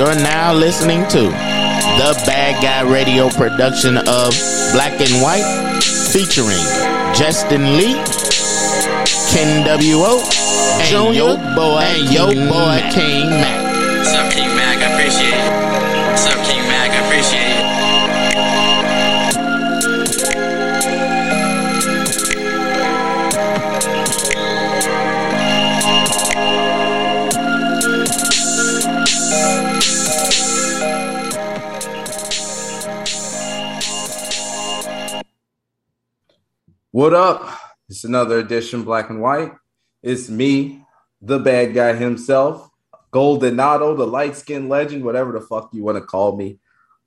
You're now listening to the Bad Guy Radio production of Black and White, featuring Justin Lee, Ken W.O., and Junior, your boy, and your boy. King Mac. What up? It's another edition Black and White. It's me, the bad guy himself, Goldenado, the light skinned legend, whatever the fuck you want to call me.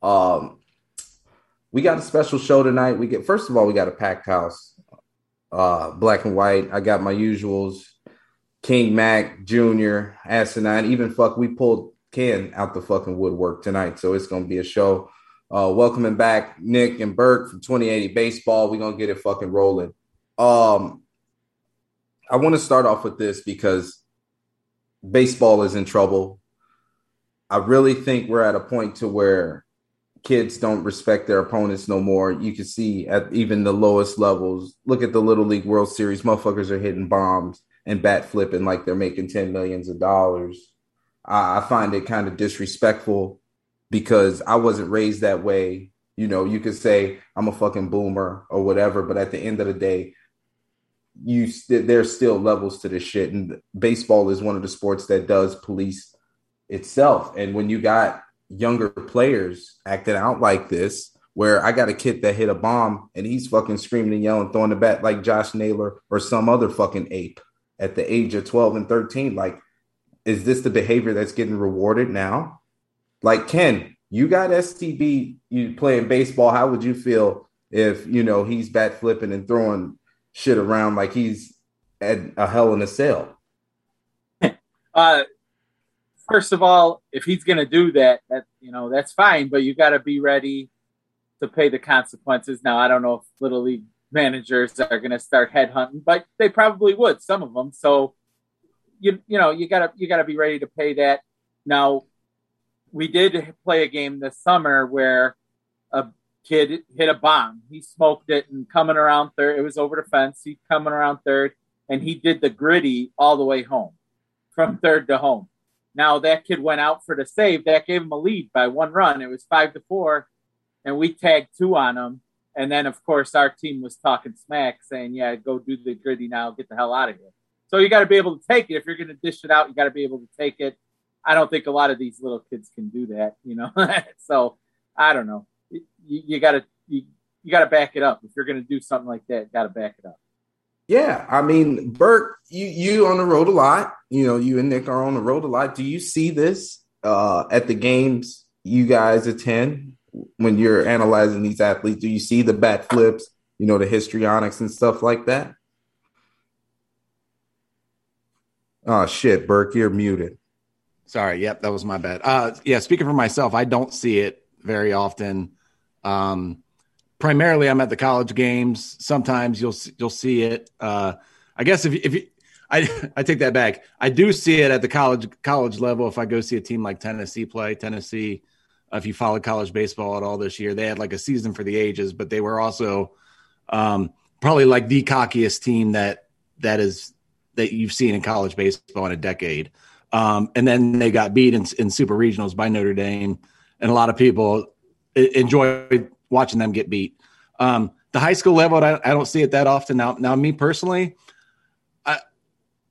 Um, we got a special show tonight. We get first of all, we got a packed house. Uh, black and white. I got my usuals. King Mac Jr., Asinine, even fuck, we pulled Ken out the fucking woodwork tonight. So it's gonna be a show. Uh, welcoming back Nick and Burke from 2080 Baseball. We're gonna get it fucking rolling. Um, I want to start off with this because baseball is in trouble. I really think we're at a point to where kids don't respect their opponents no more. You can see at even the lowest levels. Look at the Little League World Series. Motherfuckers are hitting bombs and bat flipping like they're making 10 millions of dollars. I, I find it kind of disrespectful because I wasn't raised that way. You know, you could say I'm a fucking boomer or whatever, but at the end of the day, you st- there's still levels to this shit, and baseball is one of the sports that does police itself. And when you got younger players acting out like this, where I got a kid that hit a bomb and he's fucking screaming and yelling, throwing the bat like Josh Naylor or some other fucking ape at the age of 12 and 13, like, is this the behavior that's getting rewarded now? Like Ken, you got STB, you playing baseball. How would you feel if you know he's bat flipping and throwing shit around like he's at a hell in a cell? Uh, first of all, if he's to do that, that you know that's fine, but you got to be ready to pay the consequences. Now, I don't know if little league managers are to start headhunting, but they probably would. Some of them. So you you know you got to you got to be ready to pay that. Now, we did play a game this summer where a kid hit a bomb. He smoked it and coming around third. It was over the fence. He coming around third, and he did the gritty all the way home from third to home. Now that kid went out for the save. That gave him a lead by one run. It was five to four, and we tagged two on him. And then, of course, our team was talking smack, saying, "Yeah, go do the gritty now. Get the hell out of here." So you got to be able to take it. If you're going to dish it out, you got to be able to take it. I don't think a lot of these little kids can do that, you know. so I don't know. You, you got to you, you got to back it up. If you're going to do something like that, got to back it up. Yeah, I mean, Burke, you you on the road a lot. You know, you and Nick are on the road a lot. Do you see this uh, at the games you guys attend when you're analyzing these athletes? Do you see the bat flips? You know, the histrionics and stuff like that. Oh shit, Burke, you're muted. Sorry, yep, that was my bad. Uh, yeah, speaking for myself, I don't see it very often. Um, primarily, I'm at the college games. Sometimes you'll you'll see it. Uh, I guess if if you, I I take that back, I do see it at the college college level. If I go see a team like Tennessee play, Tennessee, uh, if you follow college baseball at all this year, they had like a season for the ages, but they were also um, probably like the cockiest team that that is that you've seen in college baseball in a decade. Um, and then they got beat in, in super regionals by Notre Dame, and a lot of people e- enjoy watching them get beat. Um, the high school level, I, I don't see it that often now. Now, me personally, I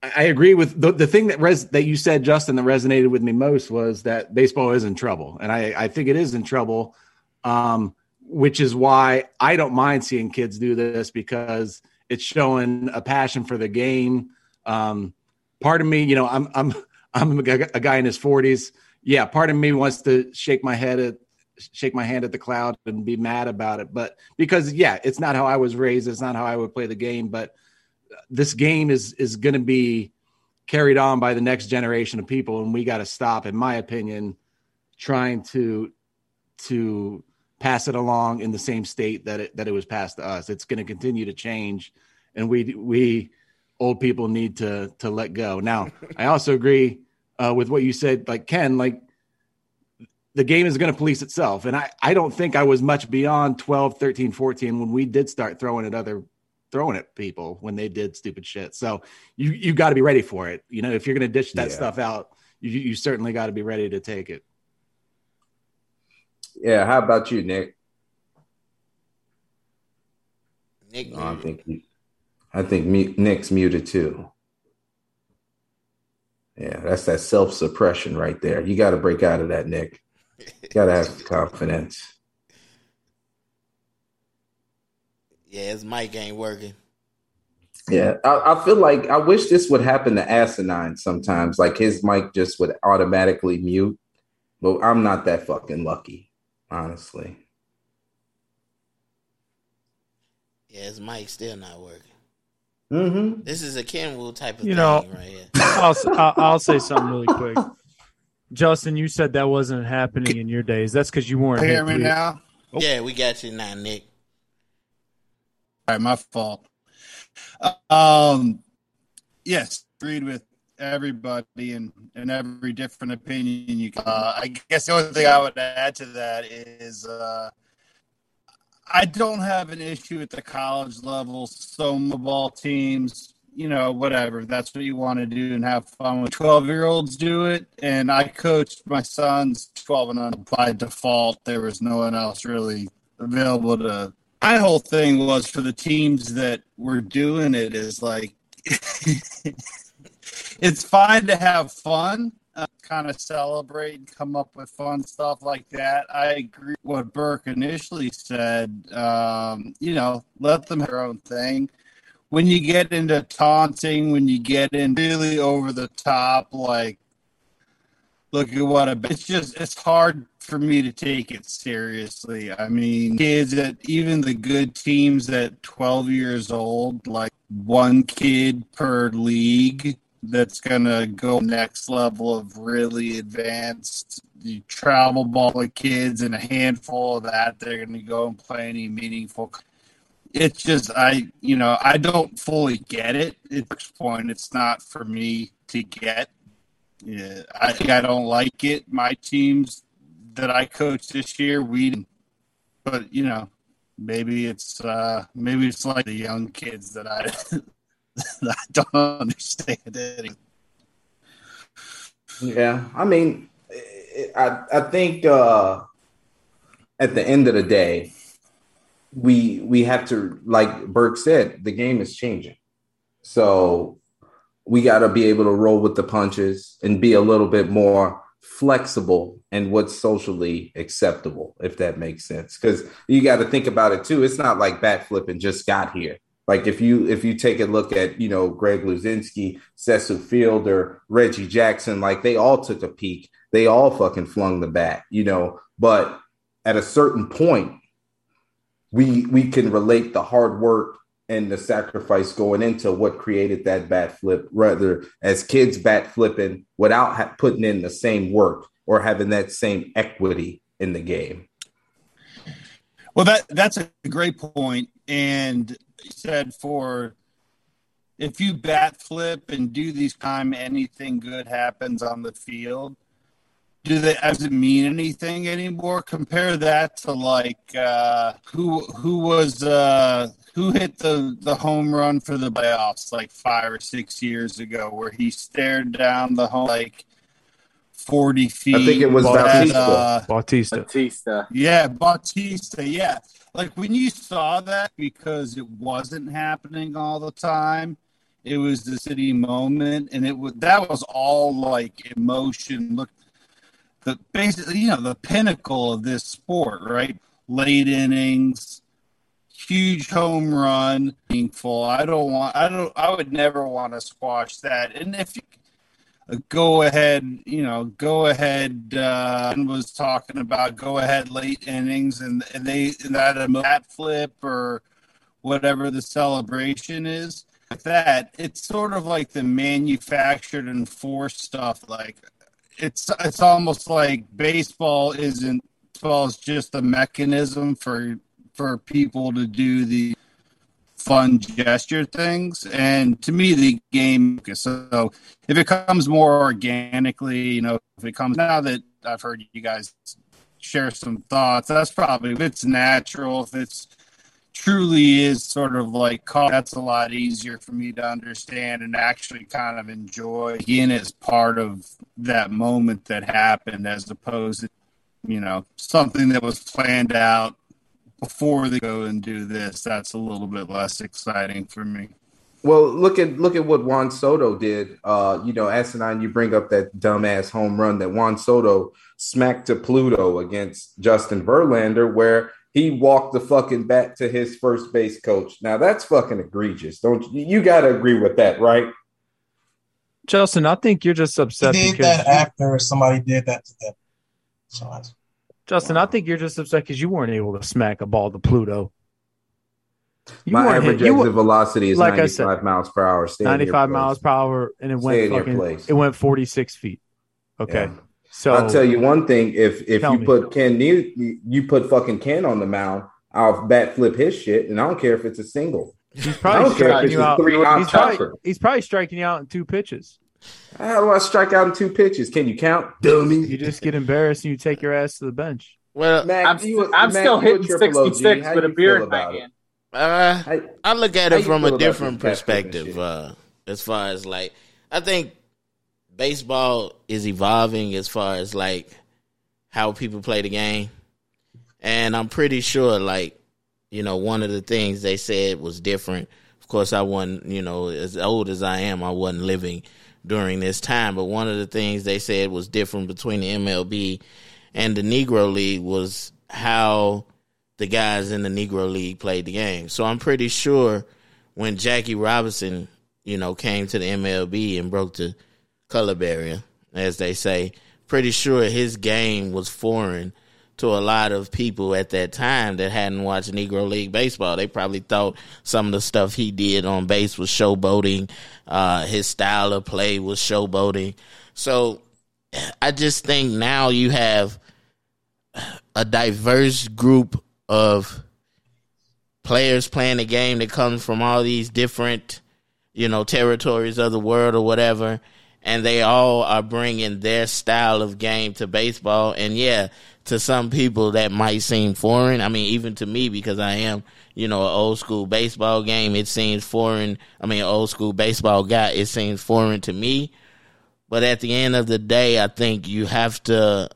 I agree with the, the thing that res, that you said, Justin, that resonated with me most was that baseball is in trouble, and I I think it is in trouble, um, which is why I don't mind seeing kids do this because it's showing a passion for the game. Um, part of me, you know, I'm I'm I'm a guy in his 40s. Yeah, part of me wants to shake my head at shake my hand at the cloud and be mad about it, but because yeah, it's not how I was raised. It's not how I would play the game. But this game is is going to be carried on by the next generation of people, and we got to stop, in my opinion, trying to to pass it along in the same state that it that it was passed to us. It's going to continue to change, and we we old people need to to let go. Now, I also agree uh, with what you said, like Ken, like the game is going to police itself. And I, I don't think I was much beyond 12, 13, 14 when we did start throwing at other throwing at people when they did stupid shit. So you you got to be ready for it. You know, if you're going to dish that Yeah. stuff out, you you certainly got to be ready to take it. Yeah, how about you, Nick? Nick, No, I think he, I think Nick's muted too. Yeah, that's that self suppression right there. You got to break out of that, Nick. You got to have confidence. yeah, his mic ain't working. Yeah, I, I feel like I wish this would happen to Asinine sometimes. Like his mic just would automatically mute, but I'm not that fucking lucky, honestly. Yeah, his mic still not working. Mm-hmm. This is a Kenwood type of You thing know- right here. I'll, I'll I'll say something really quick. Justin, you said that wasn't happening in your days. That's because you weren't. Hear hip me to it. now? Yeah, we got you now, Nick. All right, my fault. Um, yes, agreed with everybody and, and every different opinion you. Uh, I guess the only thing I would add to that is uh, I don't have an issue at the college level. Soma ball teams, you know, whatever. That's what you want to do and have fun with. Twelve year olds do it, and I coached my sons twelve and under by default. There was no one else really available to my whole thing was for the teams that were doing it is like it's fine to have fun uh, kind of celebrate and come up with fun stuff like that i agree with what burke initially said um, you know let them have their own thing when you get into taunting when you get in really over the top like look at what a it's just it's hard for me to take it seriously. I mean, kids at even the good teams at 12 years old, like one kid per league that's going to go next level of really advanced. You travel ball with kids and a handful of that they're going to go and play any meaningful it's just i you know i don't fully get it. At this point it's not for me to get. Yeah, I think I don't like it. My teams that I coach this year, we, but you know, maybe it's uh maybe it's like the young kids that I I don't understand it. Yeah, I mean, I I think uh, at the end of the day, we we have to, like Burke said, the game is changing, so we got to be able to roll with the punches and be a little bit more flexible and what's socially acceptable, if that makes sense. Because you got to think about it too. It's not like bat flipping just got here. Like if you if you take a look at you know Greg Luzinski, Cecil Fielder, Reggie Jackson, like they all took a peek. They all fucking flung the bat, you know. But at a certain point, we we can relate the hard work and the sacrifice going into what created that bat flip, rather as kids bat flipping without ha- putting in the same work or having that same equity in the game. Well, that that's a great point, and said for if you bat flip and do these time anything good happens on the field, do they does it mean anything anymore? Compare that to like uh, who who was uh, who hit the the home run for the playoffs like five or six years ago, where he stared down the home like forty feet. I think it was but, Bautista. uh, Bautista. Batista. yeah, Bautista. Yeah, like when you saw that because it wasn't happening all the time. It was the city moment, and it was that was all like emotion. Look, the basically, you know, the pinnacle of this sport, right? Late innings, huge home run, meaningful. I don't want. I don't. I would never want to squash that. And if you go ahead, you know, go ahead uh, was talking about go ahead late innings and, and they and that a bat flip or whatever the celebration is. That, it's sort of like the manufactured and forced stuff. Like it's it's almost like baseball isn't baseball is just a mechanism for for people to do the fun gesture things. And to me, the game. So if it comes more organically, you know, if it comes now that I've heard you guys share some thoughts. That's probably if it's natural, if it's truly is sort of like that's a lot easier for me to understand and actually kind of enjoy in as part of that moment that happened as opposed to you know something that was planned out before they go and do this that's a little bit less exciting for me well, look at look at what Juan Soto did. Uh, you know, Asinine, you bring up that dumbass home run that Juan Soto smacked to Pluto against Justin Verlander, where he walked the fucking bat to his first base coach. Now that's fucking egregious. Don't you, you got to agree with that, right? Justin, I think you're just upset he did because that after somebody did that to them. So Justin, I think you're just upset because you weren't able to smack a ball to Pluto. You My average hit- exit velocity is like I 95 said, miles per hour. Stay 95 miles per hour, and it Stay went fucking, it went 46 feet. Okay, Yeah. so I'll tell you one thing: if if you me. put Ken, you, you put fucking Ken on the mound, I'll bat flip his shit, and I don't care if it's a single. he's probably don't care if striking you out. He's probably, he's probably striking you out in two pitches. How do I strike out in two pitches? Can you count, dummy? You just get embarrassed and you take your ass to the bench. Well, Mac, I'm, you- I'm Mac, still hitting triple 66 with a you beer in my hand. uh, How- I look at it from a different this backflip and perspective. Uh, as far as like, I think baseball is evolving as far as like how people play the game, and I'm pretty sure like you know one of the things they said was different. Of course, I wasn't you know as old as I am, I wasn't living during this time, but one of the things they said was different between the MLB and the Negro League was how the guys in the Negro League played the game. So I'm pretty sure when Jackie Robinson, you know, came to the MLB and broke the color barrier, as they say, pretty sure his game was foreign to a lot of people at that time that hadn't watched Negro League baseball. They probably thought some of the stuff he did on base was showboating. Uh, his style of play was showboating. So I just think now you have a diverse group of players playing the game that comes from all these different, you know, territories of the world or whatever, and they all are bringing their style of game to baseball. And yeah, to some people that might seem foreign. I mean, even to me because I am, you know, an old school baseball game, it seems foreign. I mean, old school baseball guy, it seems foreign to me. But at the end of the day, I think you have to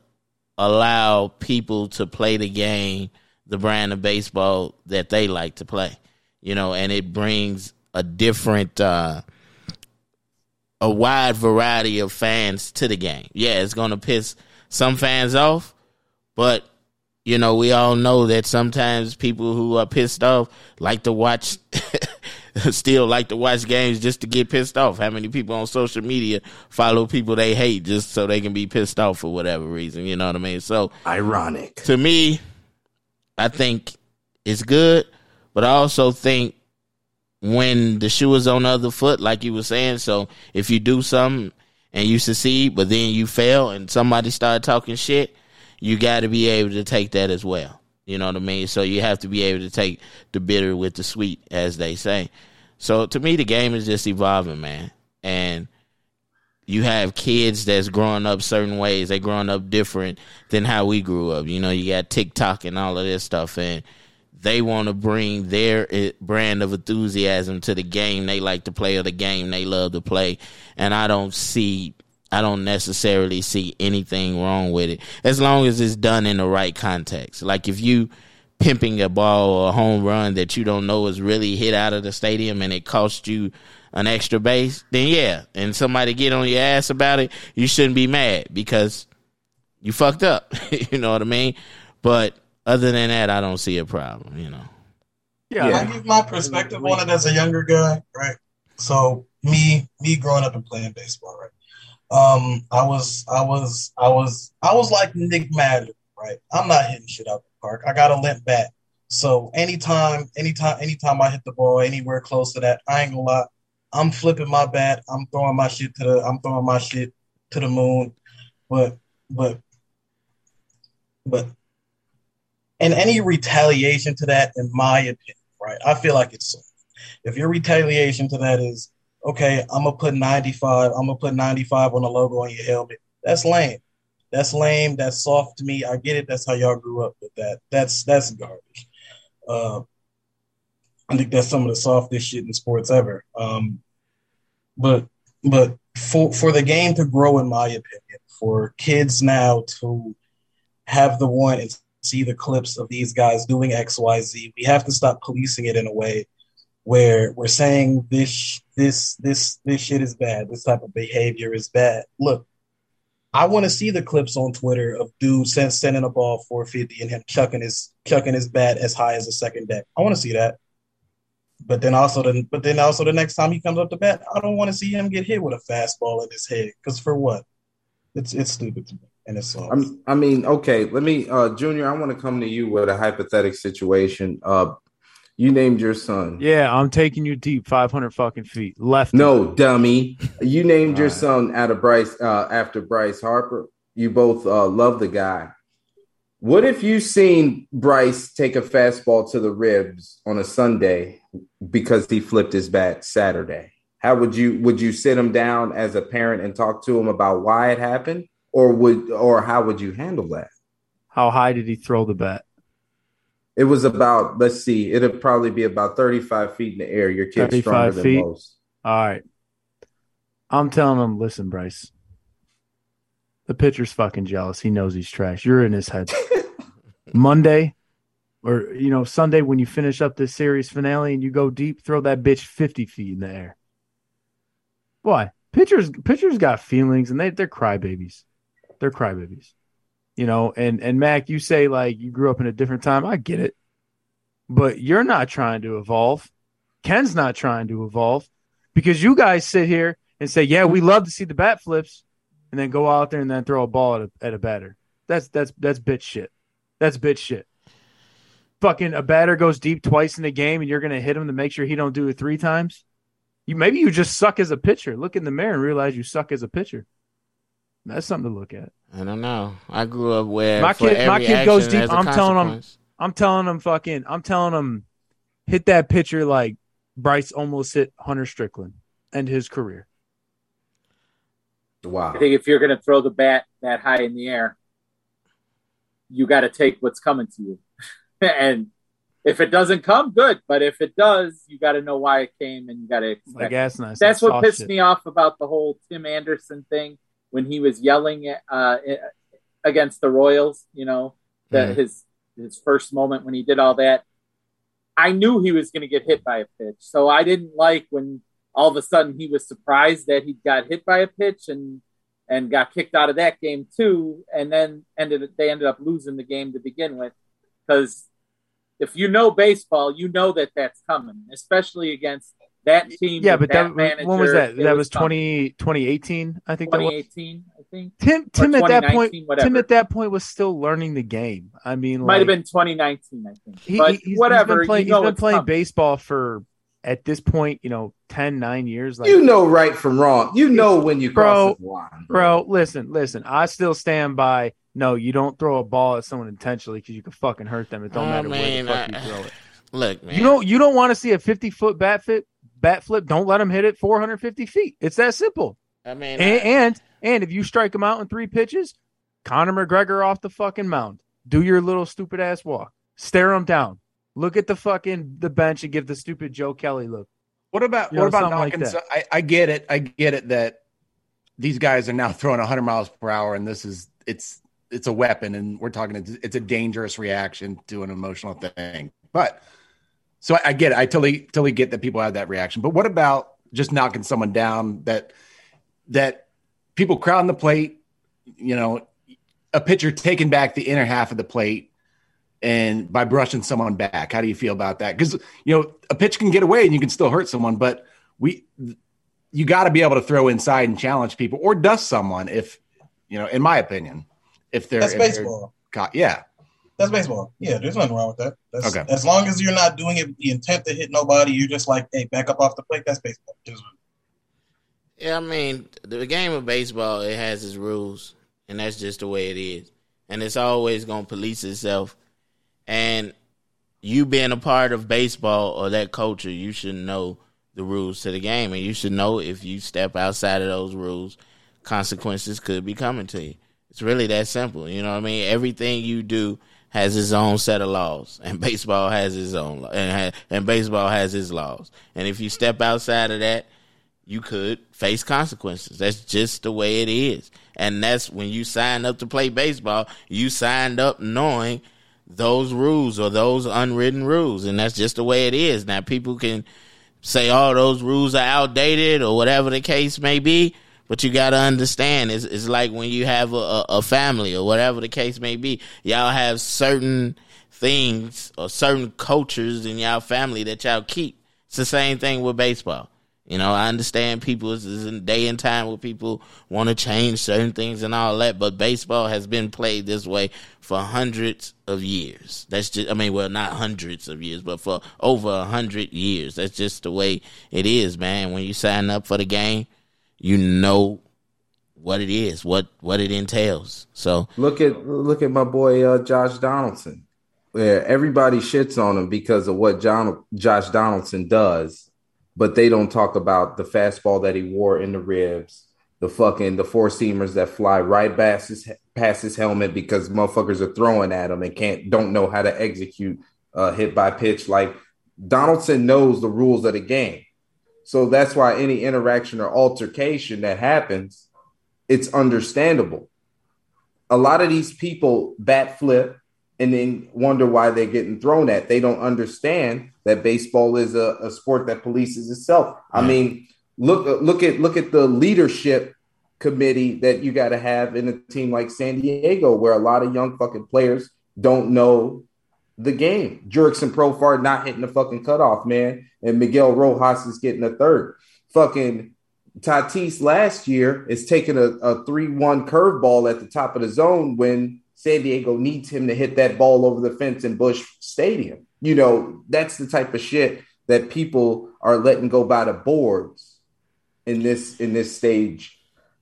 allow people to play the game, the brand of baseball that they like to play. You know, and it brings a different uh a wide variety of fans to the game. Yeah, it's going to piss some fans off, but you know, we all know that sometimes people who are pissed off like to watch still like to watch games just to get pissed off. How many people on social media follow people they hate just so they can be pissed off for whatever reason, you know what I mean? So Ironic. to me, I think it's good, but I also think when the shoe is on the other foot, like you were saying, so if you do something and you succeed, but then you fail and somebody start talking shit, you got to be able to take that as well. You know what I mean? So you have to be able to take the bitter with the sweet, as they say. So to me, the game is just evolving, man. And you have kids that's growing up certain ways. They growing up different than how we grew up. You know, you got TikTok and all of this stuff, and they want to bring their eh, brand of enthusiasm to the game they like to play or the game they love to play. And I don't see, I don't necessarily see anything wrong with it as long as it's done in the right context. Like if you pimping a ball or a home run that you don't know is really hit out of the stadium and it cost you an extra base, then yeah, and somebody get on your ass about it, you shouldn't be mad because you fucked up. you know what I mean? But other than that, I don't see a problem. You know. Yeah, I give my perspective on it as a younger guy, right? So me, me growing up and playing baseball, right? Um, I was, I was, I was, I was like Nick Madden, right? I'm not hitting shit out the park. I got a limp bat. So anytime, anytime, anytime I hit the ball anywhere close to that, I ain't gonna lie, I'm flipping my bat. I'm throwing my shit to the, I'm throwing my shit to the moon. But, but, but, and any retaliation to that, in my opinion, right? I feel like it's if your retaliation to that is okay, I'm gonna put 95, I'm gonna put 95 on the logo on your helmet. That's lame. That's lame. That's soft to me. I get it. That's how y'all grew up with that. That's that's garbage. Uh, I think that's some of the softest shit in sports ever. Um, but but for for the game to grow, in my opinion, for kids now to have the one and see the clips of these guys doing X, Y, Z, we have to stop policing it in a way where we're saying this this this this shit is bad. This type of behavior is bad. Look, I want to see the clips on Twitter of send, sending a ball 450 and him chucking his chucking his bat as high as a second deck. I want to see that. But then also the but then also the next time he comes up to bat, I don't want to see him get hit with a fastball in his head. Because for what? It's it's stupid to me. And it's. I'm, I mean, okay, let me, uh, Junior, I want to come to you with a hypothetical situation. Uh, you named your son. Yeah, I'm taking you deep, 500 fucking feet left. No, dummy. You named your right. son out of Bryce uh, after Bryce Harper. You both uh, love the guy. What if you seen Bryce take a fastball to the ribs on a Sunday because he flipped his bat Saturday? How would you would you sit him down as a parent and talk to him about why it happened, or would or how would you handle that? How high did he throw the bat? It was about let's see, it'd probably be about thirty five feet in the air. Your kid's 35 stronger than feet? All most. right. I'm telling him, listen, Bryce. The pitcher's fucking jealous. He knows he's trash. You're in his head. Monday or you know, Sunday when you finish up this series finale and you go deep, throw that bitch 50 feet in the air. Why? Pitchers pitchers got feelings and they they're crybabies. They're crybabies. You know, and and Mac, you say like you grew up in a different time. I get it. But you're not trying to evolve. Ken's not trying to evolve because you guys sit here and say, "Yeah, we love to see the bat flips," and then go out there and then throw a ball at a, at a batter. That's that's that's bitch shit. That's bitch shit. Fucking a batter goes deep twice in the game, and you're gonna hit him to make sure he don't do it three times. You maybe you just suck as a pitcher. Look in the mirror and realize you suck as a pitcher. That's something to look at. I don't know. I grew up where My kid- my kid goes deep. there's a I'm telling him- I'm telling him fucking. I'm telling him hit that pitcher like Bryce almost hit Hunter Strickland and his career. Wow. I think if you're going to throw the bat that high in the air, you got to take what's coming to you. and if it doesn't come, good. But if it does, you got to know why it came and you got to expect. Like it. nice. That's what pissed shit. me off about the whole Tim Anderson thing when he was yelling at, uh, against the Royals. You know, that Mhm. his his first moment when he did all that. I knew he was going to get hit by a pitch, so I didn't like when all of a sudden he was surprised that he got hit by a pitch and and got kicked out of that game too, and then ended they ended up losing the game to begin with because if you know baseball, you know that that's coming, especially against that team. Yeah, but that, manager, when was that? That was coming. 20, 2018, I think that was. 2018, I think. Tim Tim at that point 2019, whatever. Tim at that point was still learning the game. I mean Might have been 2019, I think. He, but he's, whatever. He's been playing, you know he's been playing coming. baseball for at this point, you know, 10, 9 years. Like You know right from wrong. You know when you Bro, cross the line, bro, listen, listen. I still stand by no, you don't throw a ball at someone intentionally because you can fucking hurt them. It don't Oh, matter man, where the fuck I- you throw it. Look, man. You don't you don't want to see a 50 foot bat flip bat flip. Don't let him hit it 450 feet. It's that simple. I mean, And I- and, and if you strike him out in three pitches, Conor McGregor off the fucking mound. Do your little stupid ass walk. Stare him down. Look at the fucking the bench and give the stupid Joe Kelly look. What about You know, what about something like knocking? so- I, I get it. I get it that these guys are now throwing 100 miles per hour, and this is it's it's a weapon, and we're talking it's, it's a dangerous reaction to an emotional thing. But so I, I get it. I totally totally get that people have that reaction. But what about just knocking someone down that that people crowding the plate? You know, a pitcher taking back the inner half of the plate and by brushing someone back. How do you feel about that? Because you know a pitch can get away and you can still hurt someone, but we you got to be able to throw inside and challenge people or dust someone if you know, in my opinion, if they're That's if they're baseball. caught. Yeah, That's baseball. Yeah, there's nothing wrong with that. That's, Okay. As long as you're not doing it with the intent to hit nobody, you're just like, hey, back up off the plate. That's baseball. Just- Yeah, I mean, the game of baseball it has its rules, and that's just the way it is, and it's always going to police itself. And you being a part of baseball or that culture, you should know the rules to the game, and you should know if you step outside of those rules, consequences could be coming to you. It's really that simple. You know what I mean? Everything you do has its own set of laws, and baseball has its own, and and baseball has its laws. And if you step outside of that, you could face consequences. That's just the way it is. And that's when you sign up to play baseball, you signed up knowing those rules or those unwritten rules. And that's just the way it is. Now people can say, oh, those rules are outdated or whatever the case may be. But you got to understand, it's, it's like when you have a, a family or whatever the case may be, y'all have certain things or certain cultures in y'all family that y'all keep. It's the same thing with baseball. You know, I understand people is a day and time where people want to change certain things and all that, but baseball has been played this way for hundreds of years. That's just, I mean, well, not hundreds of years, but for over a hundred years. That's just the way it is, man. When you sign up for the game, you know what it is, what what it entails. So look at look at my boy uh, Josh Donaldson. Where everybody shits on him because of what John Josh Donaldson does but they don't talk about the fastball that he wore in the ribs, the fucking the four seamers that fly right past his past his helmet because motherfuckers are throwing at him and can't don't know how to execute uh, hit by pitch. Like Donaldson knows the rules of the game, so that's why any interaction or altercation that happens, it's understandable. A lot of these people bat flip and then wonder why they're getting thrown at. They don't understand that baseball is a, a sport that polices itself. I mean, look look at look at the leadership committee that you got to have in a team like San Diego, where a lot of young fucking players don't know the game. Jurickson Profar not hitting the fucking cutoff, man, and Miguel Rojas is getting a third. Fucking Tatis last year is taking a, a 3 1 curveball at the top of the zone when San Diego needs him to hit that ball over the fence in Busch Stadium. You know, that's the type of shit that people are letting go by the boards in this in this stage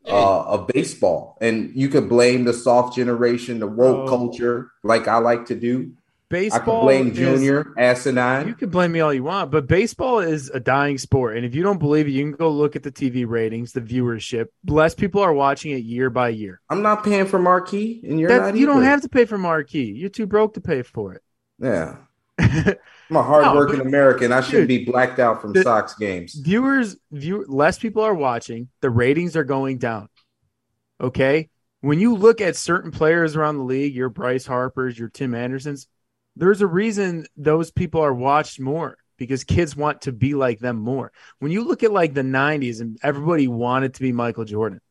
uh, of baseball. And you could blame the soft generation, the woke oh. culture, like I like to do. Baseball. I can blame Junior asinine. You can blame me all you want, but baseball is a dying sport. And if you don't believe it, you can go look at the TV ratings, the viewership. Less people are watching it year by year. I'm not paying for marquee, and you're not. You don't have to pay for marquee. You're too broke to pay for it. Yeah. I'm a hardworking no, American. I shouldn't be blacked out from the, Sox games. Viewers, view less people are watching. The ratings are going down. Okay. When you look at certain players around the league, your Bryce Harper's, your Tim Andersons, there's a reason those people are watched more because kids want to be like them more. When you look at like the 90s and everybody wanted to be Michael Jordan,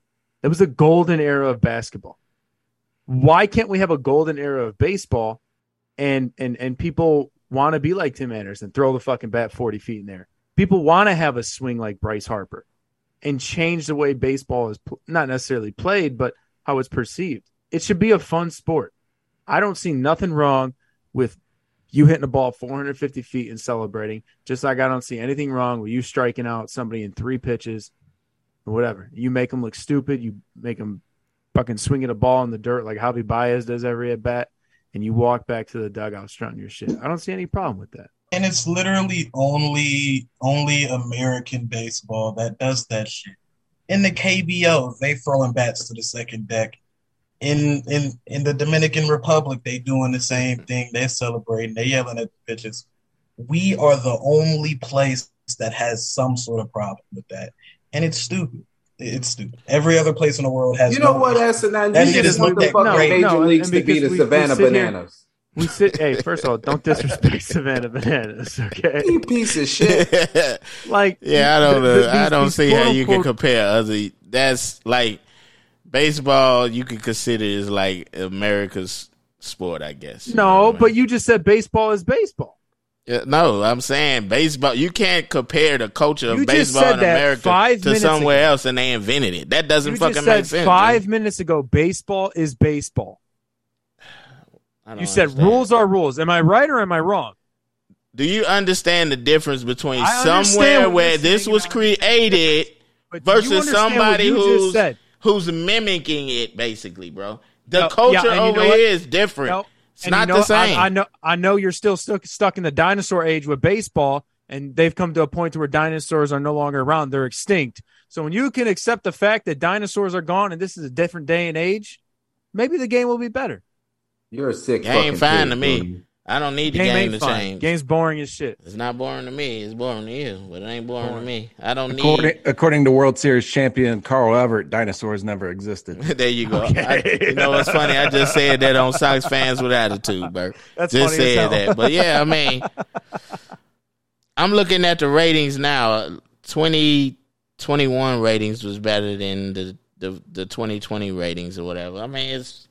that was a golden era of basketball. Why can't we have a golden era of baseball and and and people want to be like Tim Anderson, throw the fucking bat 40 feet in there. People want to have a swing like Bryce Harper and change the way baseball is pl- not necessarily played, but how it's perceived. It should be a fun sport. I don't see nothing wrong with you hitting a ball 450 feet and celebrating, just like I don't see anything wrong with you striking out somebody in three pitches or whatever. You make them look stupid. You make them fucking swinging a ball in the dirt like Javi Baez does every at bat, and you walk back to the dugout strutting your shit. I don't see any problem with that. And it's literally only only American baseball that does that shit. In the KBO, they throwing bats to the second deck in in in the Dominican Republic, they doing the same thing. They're celebrating. They're yelling at the bitches. We are the only place that has some sort of problem with that, and it's stupid. It's stupid. Every other place in the world has. You know no what, Asinine? That shit is looked at no, Major no, Leagues to be the we, Savannah we Bananas. Here, we sit. Hey, first of all, don't disrespect Savannah Bananas, okay? You piece of shit. like, yeah, I don't. The, the, I don't see how you can compare other. That's like baseball you could consider is like America's sport, I guess. No, but you just said baseball is baseball. Yeah, no, I'm saying baseball. You can't compare the culture of you baseball in America to somewhere ago. else, and they invented it. That doesn't you fucking make sense. Five minutes ago, baseball is baseball. You understand. said rules are rules. Am I right or am I wrong? Do you understand the difference between somewhere where this was created versus somebody who's who's mimicking it, basically, bro. The no, culture yeah, over here is different. No, it's not you know, the same. I, I, know. I know you're still stuck stuck in the dinosaur age with baseball, and they've come to a point to where dinosaurs are no longer around; they're extinct. So when you can accept the fact that dinosaurs are gone and this is a different day and age, maybe the game will be better. You're a sick. Game fucking fine kid, to me. Dude. I don't need the Game game, ain't to fun. change. Game's boring as shit. It's not boring to me. It's boring to you, but it ain't boring, to me. I don't According, need. according to World Series champion Carl Everett, dinosaurs never existed. there you go. Okay. I- you know what's funny? I just said that on Sox fans with attitude, Bert. That's just funny as said hell. that. But yeah, I mean, I'm looking at the ratings now. 2021 ratings was better than the the, the 2020 ratings or whatever. I mean, it's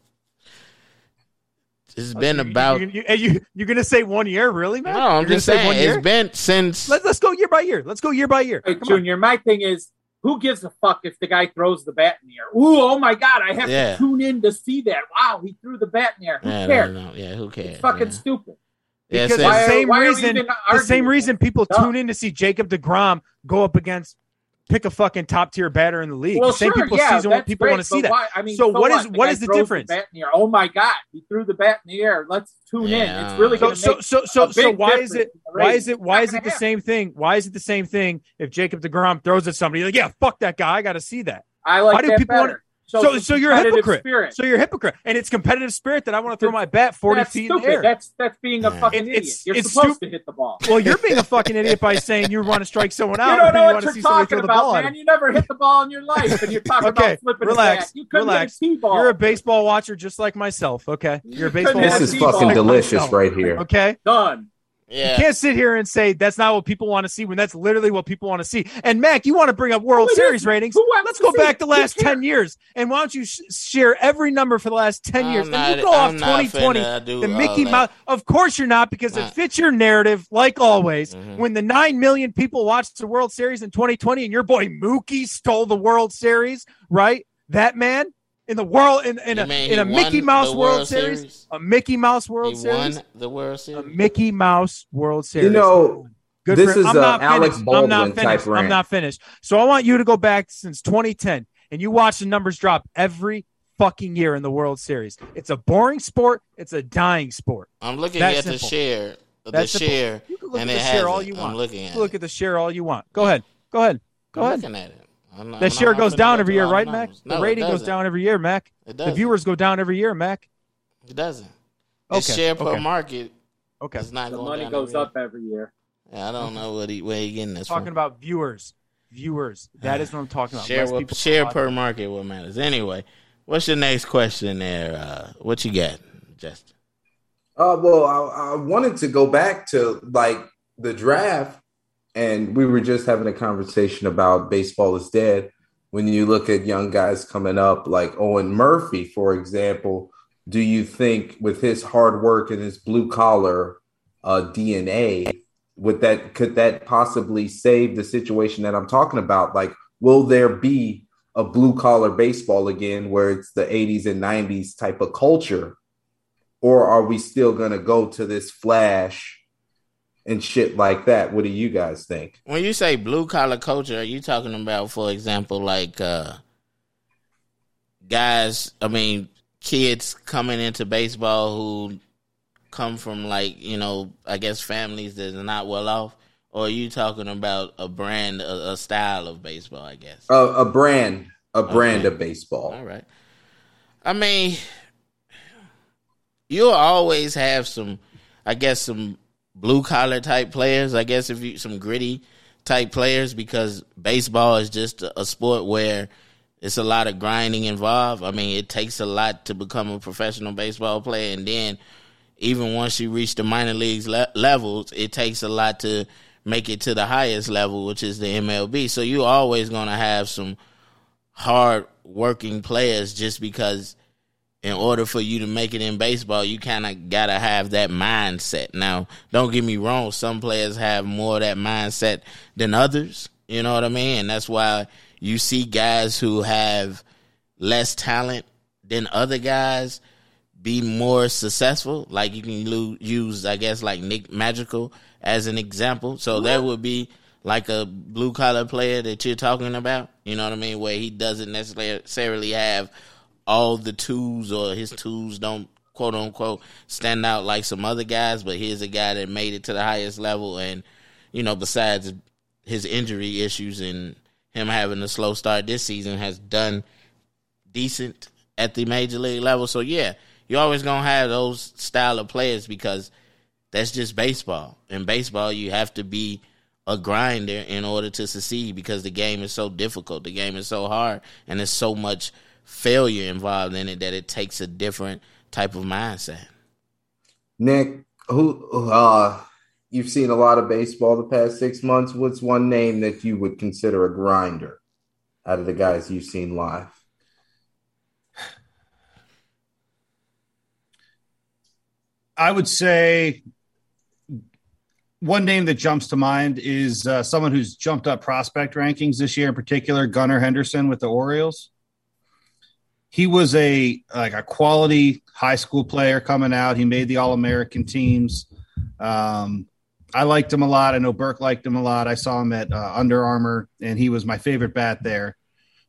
it's oh, been You- you- about. You, you, you, you're gonna say one year, really, man? no, I'm You're gonna just say saying one year? it's been since. Let, let's go year by year. Let's go year by year. Hey, Come on. Junior, my thing is, who gives a fuck if the guy throws the bat in the air? Ooh, oh my god, I have Yeah. to tune in to see that. Wow, he threw the bat in the air. Who Yeah, cares? no, no, yeah, who cares? It's fucking yeah. stupid. Yeah, Because since- Why the same why are reason, even the same reason people Dumb. tune in to see Jacob Degrom go up against pick a fucking top tier batter in the league. Well, the same sure, people yeah, season that's people great, want to see that. Why, I mean, So so, what what is- The what the difference? bat in the air. Oh my god, he threw the bat in the air. Let's tune in. It's really So so so so so why is it why is it why is it the happen. same thing? Why is it the same thing if Jacob Degrom throws at somebody? You're like, yeah, fuck that guy. I got to see that. I like why do that people better. wanna- Shows So so you're a hypocrite. Spirit. So you're a hypocrite, and it's competitive spirit that I want to throw my bat forty that's feet stupid. in the air. That's that's being a fucking It- idiot. it's- You're it's supposed stu- to hit the ball. well, you're being a fucking idiot by saying you want to strike someone out. You don't know you what want you're see somebody throw talking about, man. You never hit the ball in your life, and you're talking Okay, about flipping relax, a bat. You couldn't relax. hit a T-ball. You're a baseball watcher just like myself. Okay, you're a baseball watcher. This is fucking delicious right here. Okay, done. Yeah. you can't sit here and say that's not what people want to see when that's literally what people want to see. And Mac, you want to bring up World Series ratings? Let's go back the last ten years, and why don't you sh- share every number for the last 10 years? I'm And you go off I'm not 2020, the Mickey. Mouse. Of course you're not, because it fits your narrative, like always. Mhm. When the nine million people watched the World Series in 2020, and your boy Mookie stole the World Series, right? That man in the world in, in You a mean in a Mickey Mouse World, World Series, Series? a Mickey Mouse World he Series, won the World Series, a Mickey Mouse World Series. You know, Good this for- is I'm a not Alex finished. I'm not type finished. I'm not finished. So I want you to go back since 2010 and you watch the numbers drop every fucking year in the World Series. It's a boring sport. It's a dying sport. I'm looking That at the share. The That's simple. share. You can look and at the share all hasn't. you I'm want. looking at can look it. at the share all you want. Go ahead. Go ahead. Go I'm ahead. Looking at it. I'm not, That I'm share not goes down go every year, right, the Mac? numbers. The rating goes down every year, Mac. It The doesn't. viewers go down every year, Mac. It doesn't. It's Okay, share per okay. market. Okay. It's not The going money down goes every up every year. year. Yeah, I don't know what he where he getting this Talking from. about viewers. Viewers. That is what I'm talking about. share what- share watch. per market what matters. Anyway, what's your next question there? Uh, what you got, Justin? Uh, well, I, I wanted to go back to like the draft, and we were just having a conversation about baseball is dead. When you look at young guys coming up, like Owen Murphy, for example, do you think with his hard work and his blue collar uh, DNA, would that could that possibly save the situation that I'm talking about? Like, will there be a blue collar baseball again, where it's the 80s and 90s type of culture? or are we still gonna go to this flash and shit like that? What do you guys think? When you say blue collar culture, are you talking about, for example, like uh, guys? I mean, kids coming into baseball who come from like you know, I guess families that are not well off, or are you talking about a brand, a, a style of baseball? I guess. A, a brand, a brand Okay. of baseball. All right. I mean, you'll always have some, I guess, some blue collar type players. I guess if you some gritty type players because baseball is just a, sport where it's a lot of grinding involved. I mean, it takes a lot to become a professional baseball player, and then even once you reach the minor leagues le- levels, it takes a lot to make it to the highest level, which is the MLB. So you're always going to have some hard working players just because in order for you to make it in baseball, you kind of got to have that mindset. Now, don't get me wrong, some players have more of that mindset than others. You know what I mean? And that's why you see guys who have less talent than other guys be more successful. Like you can lo- use, I guess, like Nick Madrigal as an example. So that would be like a blue collar player that you're talking about. You know what I mean? Where he doesn't necessarily have all the tools or his tools don't quote unquote stand out like some other guys, but he's a guy that made it to the highest level and you know, besides his injury issues and him having a slow start this season has done decent at the major league level. So yeah, you're always gonna have those style of players because that's just baseball. In baseball, you have to be a grinder in order to succeed because the game is so difficult. The game is so hard, and there's so much failure involved in it that it takes a different type of mindset. Nick, who uh you've seen a lot of baseball the past six months. What's one name that you would consider a grinder out of the guys you've seen live? I would say one name that jumps to mind is uh, someone who's jumped up prospect rankings this year in particular, Gunnar Henderson with the Orioles. He was a like a quality high school player coming out. He made the All American teams. Um, I liked him a lot. I know Burke liked him a lot. I saw him at uh, Under Armour, and he was my favorite bat there,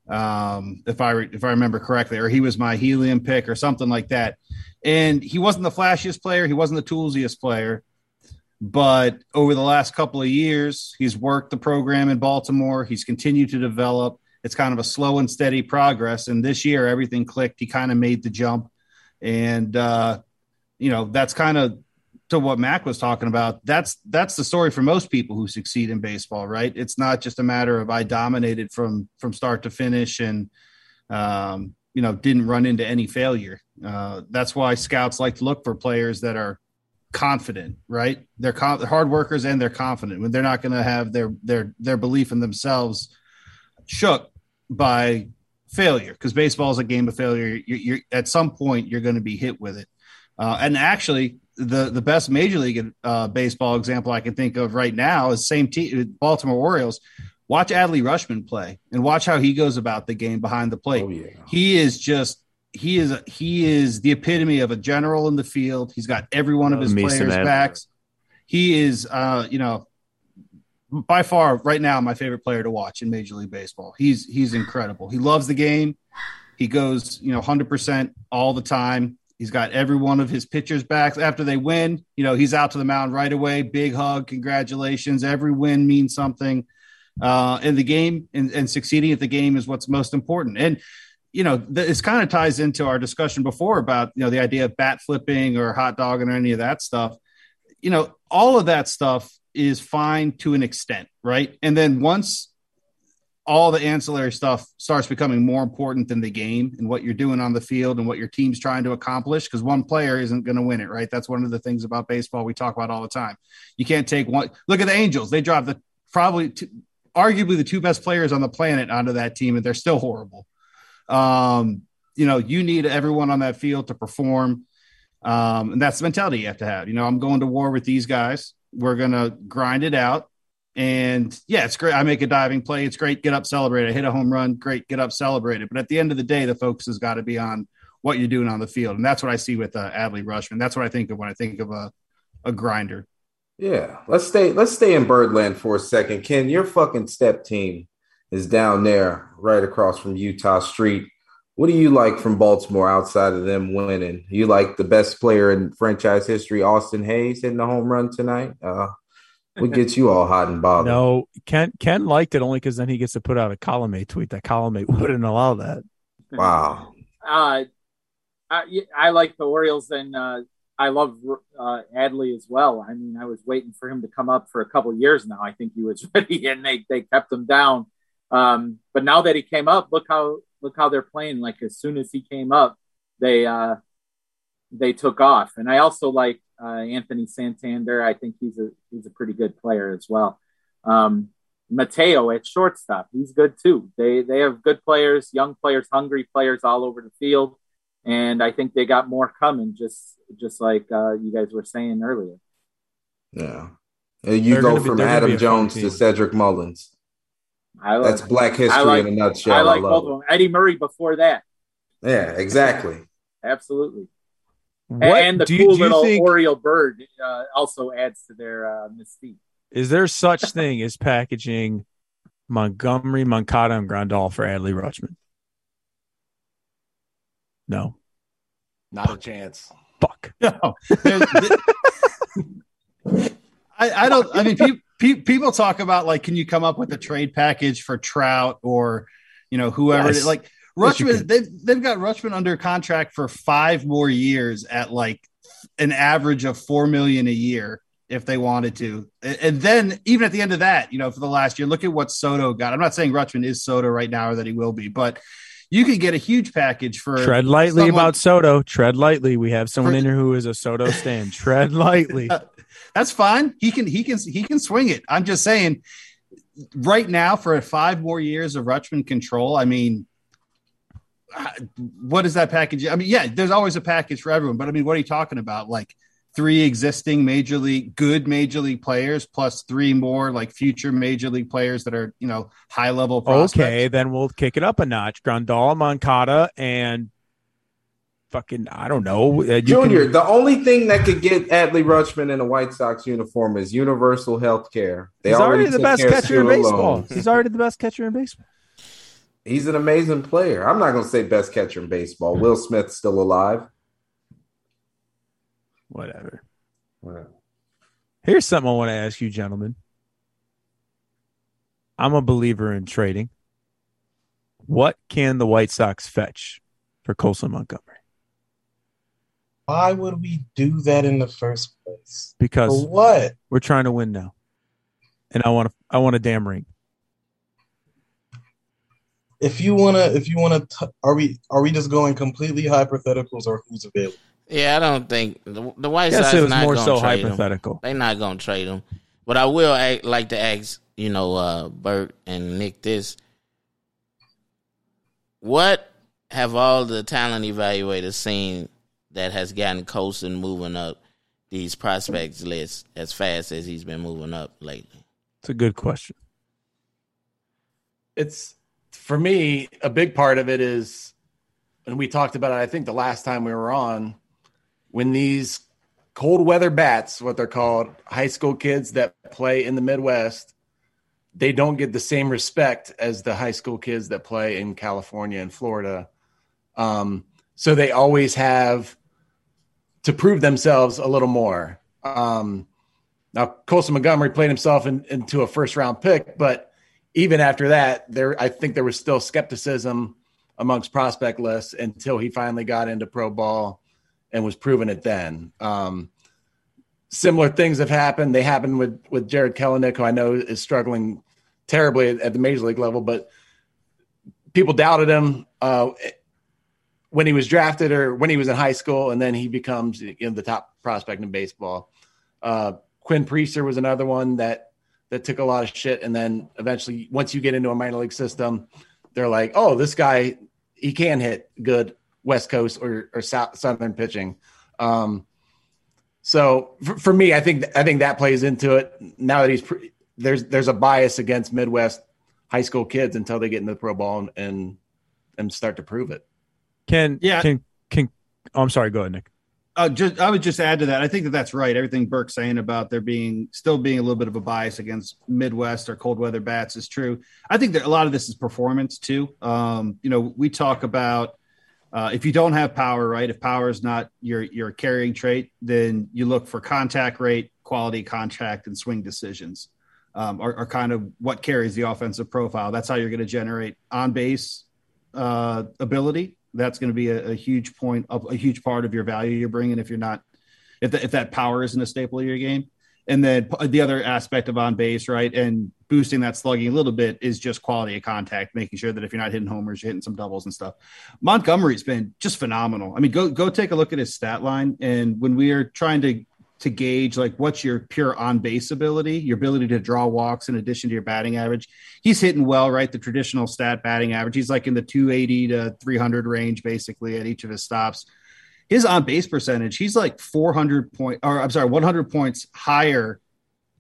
um, if I re- if I remember correctly, or he was my helium pick or something like that. And he wasn't the flashiest player. He wasn't the toolsiest player. But over the last couple of years, he's worked the program in Baltimore. He's continued to develop. It's kind of a slow and steady progress. And this year, everything clicked. He kind of made the jump. And, uh, you know, that's kind of to what Mac was talking about. That's that's the story for most people who succeed in baseball, right? It's not just a matter of I dominated from from start to finish and um, you know didn't run into any failure. Uh, that's why scouts like to look for players that are confident, right? They're, hard workers and they're confident when they're not going to have their their their belief in themselves shook by failure because baseball is a game of failure. You're, you're at some point you're going to be hit with it. Uh, and actually, the the best major league uh, baseball example I can think of right now is same team, Baltimore Orioles. Watch Adley Rutschman play and watch how he goes about the game behind the plate. Oh, yeah. He is just he is he is the epitome of a general in the field. He's got every one of his Mason players backs. He is, uh, you know, by far right now my favorite player to watch in Major League Baseball. He's he's incredible. He loves the game. He goes, you know, hundred percent all the time. He's got every one of his pitchers back After they win, you know, he's out to the mound right away. Big hug, congratulations. Every win means something. Uh, in the game and, and succeeding at the game is what's most important. And you know, this kind of ties into our discussion before about you know the idea of bat flipping or hot dogging or any of that stuff. You know, all of that stuff is fine to an extent, right? And then once all the ancillary stuff starts becoming more important than the game and what you're doing on the field and what your team's trying to accomplish because one player isn't going to win it right? That's one of the things about baseball we talk about all the time. You can't take one look at the angels. They dropped the probably two, arguably the two best players on the planet onto that team and they're still horrible. Um, you know you need everyone on that field to perform. Um, and that's the mentality you have to have. You know i'm going to war with these guys we're going to grind it out and yeah, it's great. I make a diving play. It's great. Get up, celebrate. I hit a home run. Great. Get up, celebrate it. But at the end of the day, the focus has got to be on what you're doing on the field. And that's what I see with uh, Adley Rutschman. That's what I think of when I think of a, a grinder. Yeah, let's stay. Let's stay in Birdland for a second. Ken, your fucking step team is down there, right across from Eutaw Street. What do you like from Baltimore outside of them winning? You like the best player in franchise history, Austin Hays, hitting the home run tonight? Uh, what gets you all hot and bothered? No, Ken Ken liked it only because then he gets to put out a column A tweet. That column A wouldn't allow that. Wow. Uh, I, I like the Orioles and uh, I love uh, Adley as well. I mean, I was waiting for him to come up for a couple years now. I think he was ready, and they they kept him down. Um, but now that he came up, look how look how they're playing. Like as soon as he came up, they uh, they took off. And I also like uh, Anthony Santander. I think he's a he's a pretty good player as well. Um, Mateo at shortstop, he's good too. They they have good players, young players, hungry players all over the field, and I think they got more coming. Just just like uh, you guys were saying earlier. Yeah. And you They're go from be Adam Jones to. Cedric Mullins. I That's like, black history I like, in a nutshell. I like love both of them. Eddie Murray before that. Yeah, exactly. absolutely. What and the do cool do you little think? Oriole bird uh, also adds to their uh, mystique. Is there such thing as packaging Montgomery, Moncada, and Grandal for Adley Rutschman? No. Not a chance. Fuck. No, There- there- I, I don't. I mean, pe- pe- people talk about like, can you come up with a trade package for Trout or you know whoever? Yes. Like Yes, Rutschman, can. they've they've got Rutschman under contract for five more years at like an average of four million a year if they wanted to. And and then even at the end of that, you know, for the last year, look at what Soto got. I'm not saying Rutschman is Soto right now or that he will be, but you could get a huge package for Tread lightly someone- about Soto. Tread lightly. We have someone For- in here who is a Soto stand. Tread lightly. That's fine. He can he can he can swing it. I'm just saying right now for five more years of Rutschman control, I mean what is that package? I mean, yeah, there's always a package for everyone, but I mean, what are you talking about? Like three existing major league good major league players plus three more like future major league players that are, you know, high level prospects. Okay, then we'll kick it up a notch. Grandal, Moncada, and fucking I don't know. uh, Junior, can- the only thing that could get Adley Rutschman in a White Sox uniform is universal health care. They he's already the best catcher in baseball. He's already the best catcher in baseball. He's an amazing player. I'm not going to say best catcher in baseball. Will Smith's still alive. Whatever. Well, Here's something I want to ask you, gentlemen. I'm a believer in trading. What can the White Sox fetch for Colson Montgomery? Why would we do that in the first place? Because For what? we're trying to win now, and I want to. I want a damn ring. If you wanna, if you wanna, are we are we just going completely hypotheticals or who's available? Yeah, I don't think the, the White Yes, Sox it not more so trade him. hypothetical. They're not gonna trade him. But I will act, like to ask, you know, uh, Bert and Nick this: What have all the talent evaluators seen that has gotten Colson moving up these prospects lists as fast as he's been moving up lately? It's a good question. it's for me a big part of it is and we talked about it i think the last time we were on when these cold weather bats what they're called high school kids that play in the midwest they don't get the same respect as the high school kids that play in california and florida um, so they always have to prove themselves a little more um, now colson montgomery played himself in, into a first round pick but even after that, there I think there was still skepticism amongst prospect lists until he finally got into pro ball and was proven it then. Um, similar things have happened. They happened with with Jarred Kelenic, who I know is struggling terribly at, at the major league level, but people doubted him uh, when he was drafted or when he was in high school, and then he becomes you know, the top prospect in baseball. Uh, Quinn Priester was another one that that took a lot of shit, and then eventually, once you get into a minor league system, they're like, "Oh, this guy, he can hit good West Coast or or South, Southern pitching." Um, so for, for me, I think I think that plays into it. Now that he's pre- there's there's a bias against Midwest high school kids until they get into the pro ball and and, and start to prove it. Can Yeah. Can can? Oh, I'm sorry. Go ahead, Nick. Uh, just I would just add to that. I think that that's right. Everything Burke's saying about there being still being a little bit of a bias against Midwest or cold weather bats is true. I think that a lot of this is performance too. Um, you know, we talk about uh, if you don't have power, right? If power is not your your carrying trait, then you look for contact rate, quality contact, and swing decisions. Um, are, are kind of what carries the offensive profile. That's how you're going to generate on base uh, ability. That's going to be a, a huge point of a huge part of your value you're bringing. If you're not, if, the, if that power isn't a staple of your game, and then the other aspect of on base, right, and boosting that slugging a little bit is just quality of contact, making sure that if you're not hitting homers, you're hitting some doubles and stuff. Montgomery's been just phenomenal. I mean, go go take a look at his stat line, and when we are trying to to gauge like what's your pure on base ability, your ability to draw walks in addition to your batting average. He's hitting well, right? The traditional stat batting average. He's like in the 280 to 300 range basically at each of his stops. His on base percentage, he's like 400 point or I'm sorry, 100 points higher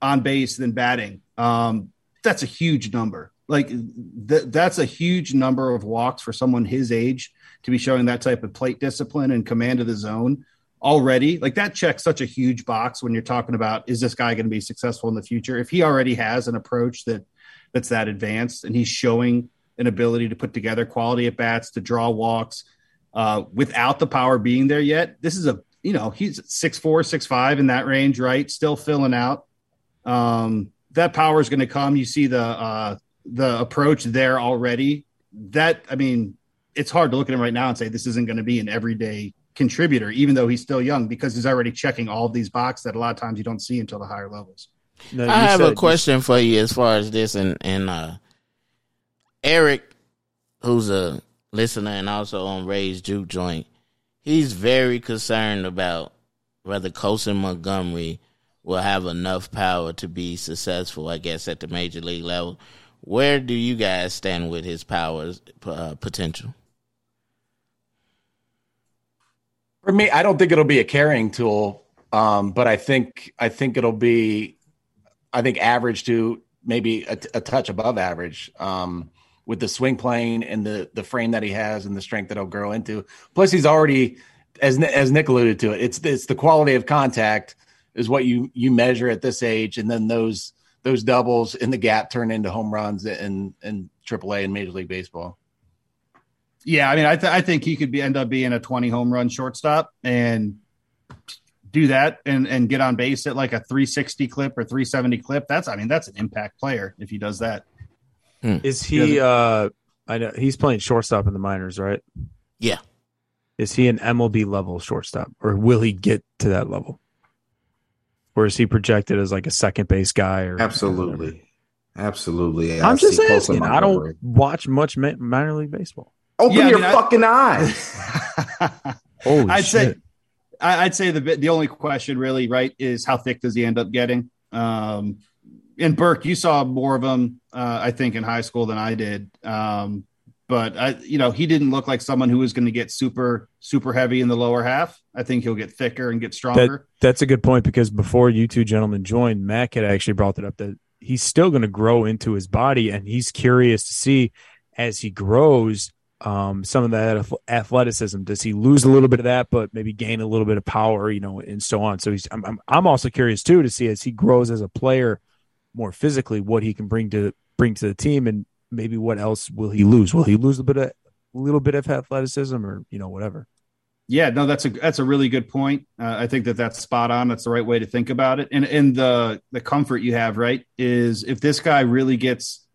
on base than batting. Um, that's a huge number. Like th- that's a huge number of walks for someone his age to be showing that type of plate discipline and command of the zone already like that checks such a huge box when you're talking about is this guy going to be successful in the future? If he already has an approach that that's that advanced and he's showing an ability to put together quality at bats to draw walks uh, without the power being there yet this is a you know he's six four six five in that range right? Still filling out. Um, that power is going to come. You see the uh, the approach there already. That i mean it's hard to look at him right now and say this isn't going to be an everyday contributor, even though he's still young, because he's already checking all of these boxes that a lot of times you don't see until the higher levels. No, I you have a said- question for you as far as this, and and uh, Eric, who's a listener and also on Ray's Juke Joint, he's very concerned about whether Colson Montgomery will have enough power to be successful. I guess at the major league level. Where do you guys stand with his powers uh, potential? For me, I don't think it'll be a carrying tool, um, but I think I think it'll be, I think average to maybe a, a touch above average um, with the swing plane and the the frame that he has and the strength that he'll grow into. Plus, he's already, as as Nick alluded to it, it's it's the quality of contact is what you you measure at this age, and then those those doubles in the gap turn into home runs in in AAA and Major League Baseball. Yeah, I mean, I, th- I think he could be end up being a 20 home run shortstop and do that and and get on base at like a 360 clip or 370 clip. That's I mean, that's an impact player if he does that. Is he? Uh, I know he's playing shortstop in the minors, right? Yeah. Is he an MLB level shortstop, or will he get to that level? Or is he projected as like a second base guy? Or Absolutely. Absolutely. I'm I just asking. I don't watch much minor league baseball. Open Yeah, I your mean, I- fucking eyes. Holy I'd say shit! I- I'd say the bit- the only question really right is how thick does he end up getting? Um, and Burke, you saw more of him, uh, I think, in high school than I did. Um, but I, you know, he didn't look like someone who was going to get super super heavy in the lower half. I think he'll get thicker and get stronger. That's a good point because before you two gentlemen joined, Mac had actually brought it up that he's still going to grow into his body, and he's curious to see as he grows um, some of that athleticism. Does he lose a little bit of that, but maybe gain a little bit of power, you know, and so on. So he's I'm I'm, also curious too to see as he grows as a player more physically what he can bring to bring to the team, and maybe what else will he lose? Will he lose a bit of a little bit of athleticism, or you know whatever? Yeah, no, that's a that's a really good point. Uh, I think that that's spot on. That's the right way to think about it. And and the the comfort you have, right, is if this guy really gets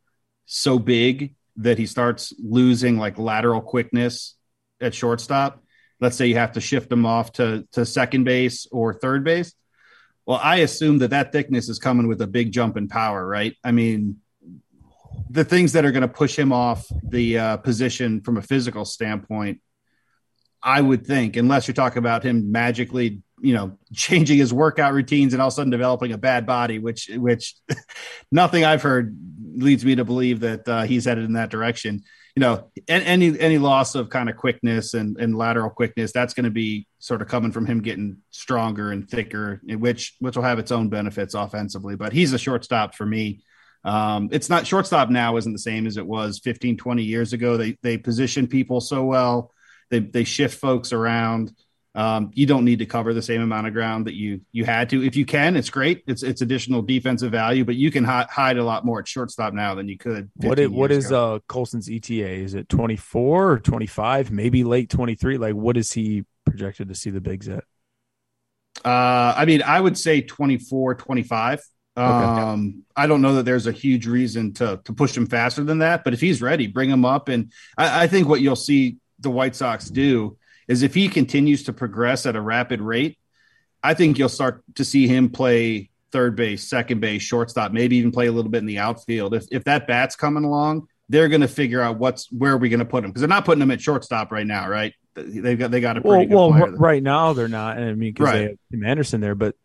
so big that he starts losing like lateral quickness at shortstop. Let's say you have to shift him off to to second base or third base. Well, I assume that that thickness is coming with a big jump in power, right? I mean, the things that are going to push him off the uh, position from a physical standpoint I would think, unless you're talking about him magically, you know, changing his workout routines and all of a sudden developing a bad body, which which nothing I've heard leads me to believe that uh, he's headed in that direction. You know, any any loss of kind of quickness and, and lateral quickness, that's going to be sort of coming from him getting stronger and thicker, which which will have its own benefits offensively. But he's a shortstop for me. Um, it's not shortstop now isn't the same as it was 15, 20 years ago. They they position people so well they they shift folks around. Um, you don't need to cover the same amount of ground that you you had to. If you can, it's great. It's it's additional defensive value, but you can hi- hide a lot more at shortstop now than you could. What 15 is, what is ago. uh Colson's ETA? Is it 24 or 25? Maybe late 23? Like what is he projected to see the bigs at? Uh, I mean, I would say 24, 25. Um, I don't know that there's a huge reason to to push him faster than that, but if he's ready, bring him up. And I, I think what you'll see the White Sox do is if he continues to progress at a rapid rate, I think you'll start to see him play third base, second base, shortstop, maybe even play a little bit in the outfield. If if that bat's coming along, they're going to figure out what's where are we going to put him because they're not putting him at shortstop right now, right? They've got they got a Well, pretty good well, r- right now they're not. and I mean, because they Right. have Tim Anderson there. But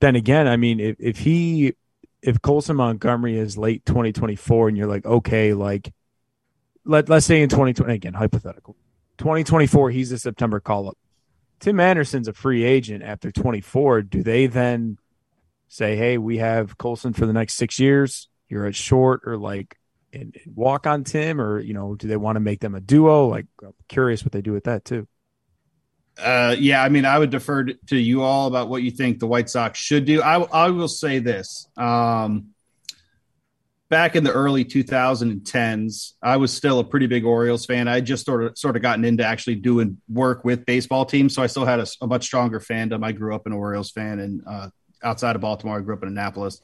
then again, I mean, if, if he, if Colson Montgomery is late 2024 and you're like, okay, like, let, let's say in 2020, again, hypothetical, 2024, he's a September call up. Tim Anderson's a free agent after 24. Do they then say, hey, we have Colson for the next six years? You're at short or like, walk on Tim, or you know, do they want to make them a duo? Like, I'm curious what they do with that too. Uh, yeah, I mean, I would defer to you all about what you think the White Sox should do. I, I will say this. Um, back in the early 2010s, I was still a pretty big Orioles fan. I just sort of sort of gotten into actually doing work with baseball teams, so I still had a, a much stronger fandom. I grew up an Orioles fan, and uh, outside of Baltimore, I grew up in Annapolis.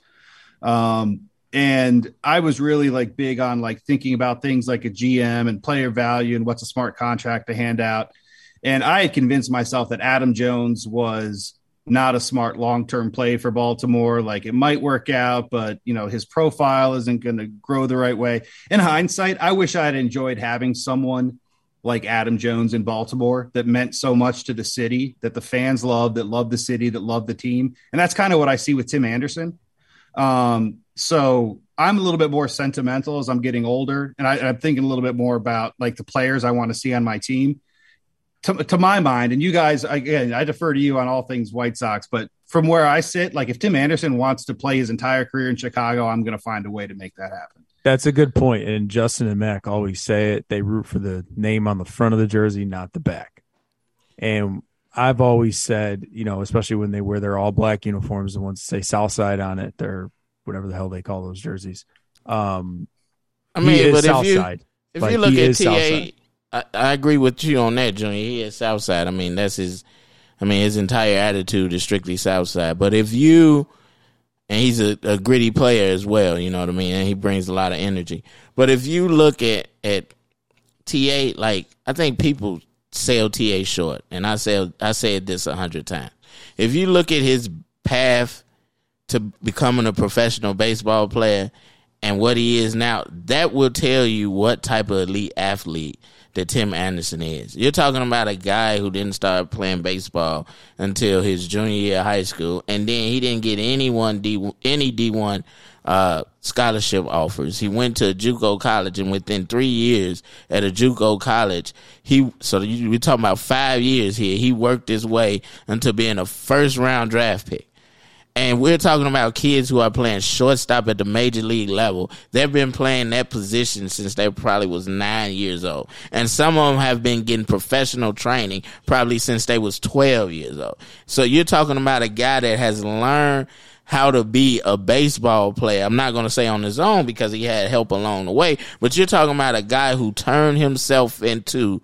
Um, and I was really like big on like thinking about things like a GM and player value and what's a smart contract to hand out. And I had convinced myself that Adam Jones was not a smart long term play for Baltimore. Like it might work out, but you know his profile isn't going to grow the right way. In hindsight, I wish I had enjoyed having someone like Adam Jones in Baltimore that meant so much to the city, that the fans loved, that loved the city, that loved the team, and that's kind of what I see with Tim Anderson. Um, so I'm a little bit more sentimental as I'm getting older, and I, am thinking a little bit more about like the players I want to see on my team. To, to my mind, and you guys, again, I defer to you on all things White Sox, but from where I sit, like if Tim Anderson wants to play his entire career in Chicago, I'm going to find a way to make that happen. That's a good point. And Justin and Mac always say it. They root for the name on the front of the jersey, not the back. And I've always said, you know, especially when they wear their all black uniforms, the ones that say Southside on it, they're whatever the hell they call those jerseys. Um, I mean, but if you if like, you look at TA, I, I, agree with you on that, Junior. He is Southside. I mean, that's his. I mean, his entire attitude is strictly Southside. But if you, and he's a, a gritty player as well, you know what I mean, and he brings a lot of energy. But if you look at at TA, like I think people sell TA short, and I say I said this a hundred times. If you look at his path to becoming a professional baseball player and what he is now, that will tell you what type of elite athlete that Tim Anderson is. You're talking about a guy who didn't start playing baseball until his junior year of high school, and then he didn't get anyone D any D one uh, scholarship offers. He went to a JUCO college, and within three years at a JUCO college, he so we're talking about five years here. He worked his way into being a first round draft pick. And we're talking about kids who are playing shortstop at the major league level. They've been playing that position since they probably was nine years old. And some of them have been getting professional training probably since they was 12 years old. So you're talking about a guy that has learned how to be a baseball player. I'm not going to say on his own because he had help along the way, but you're talking about a guy who turned himself into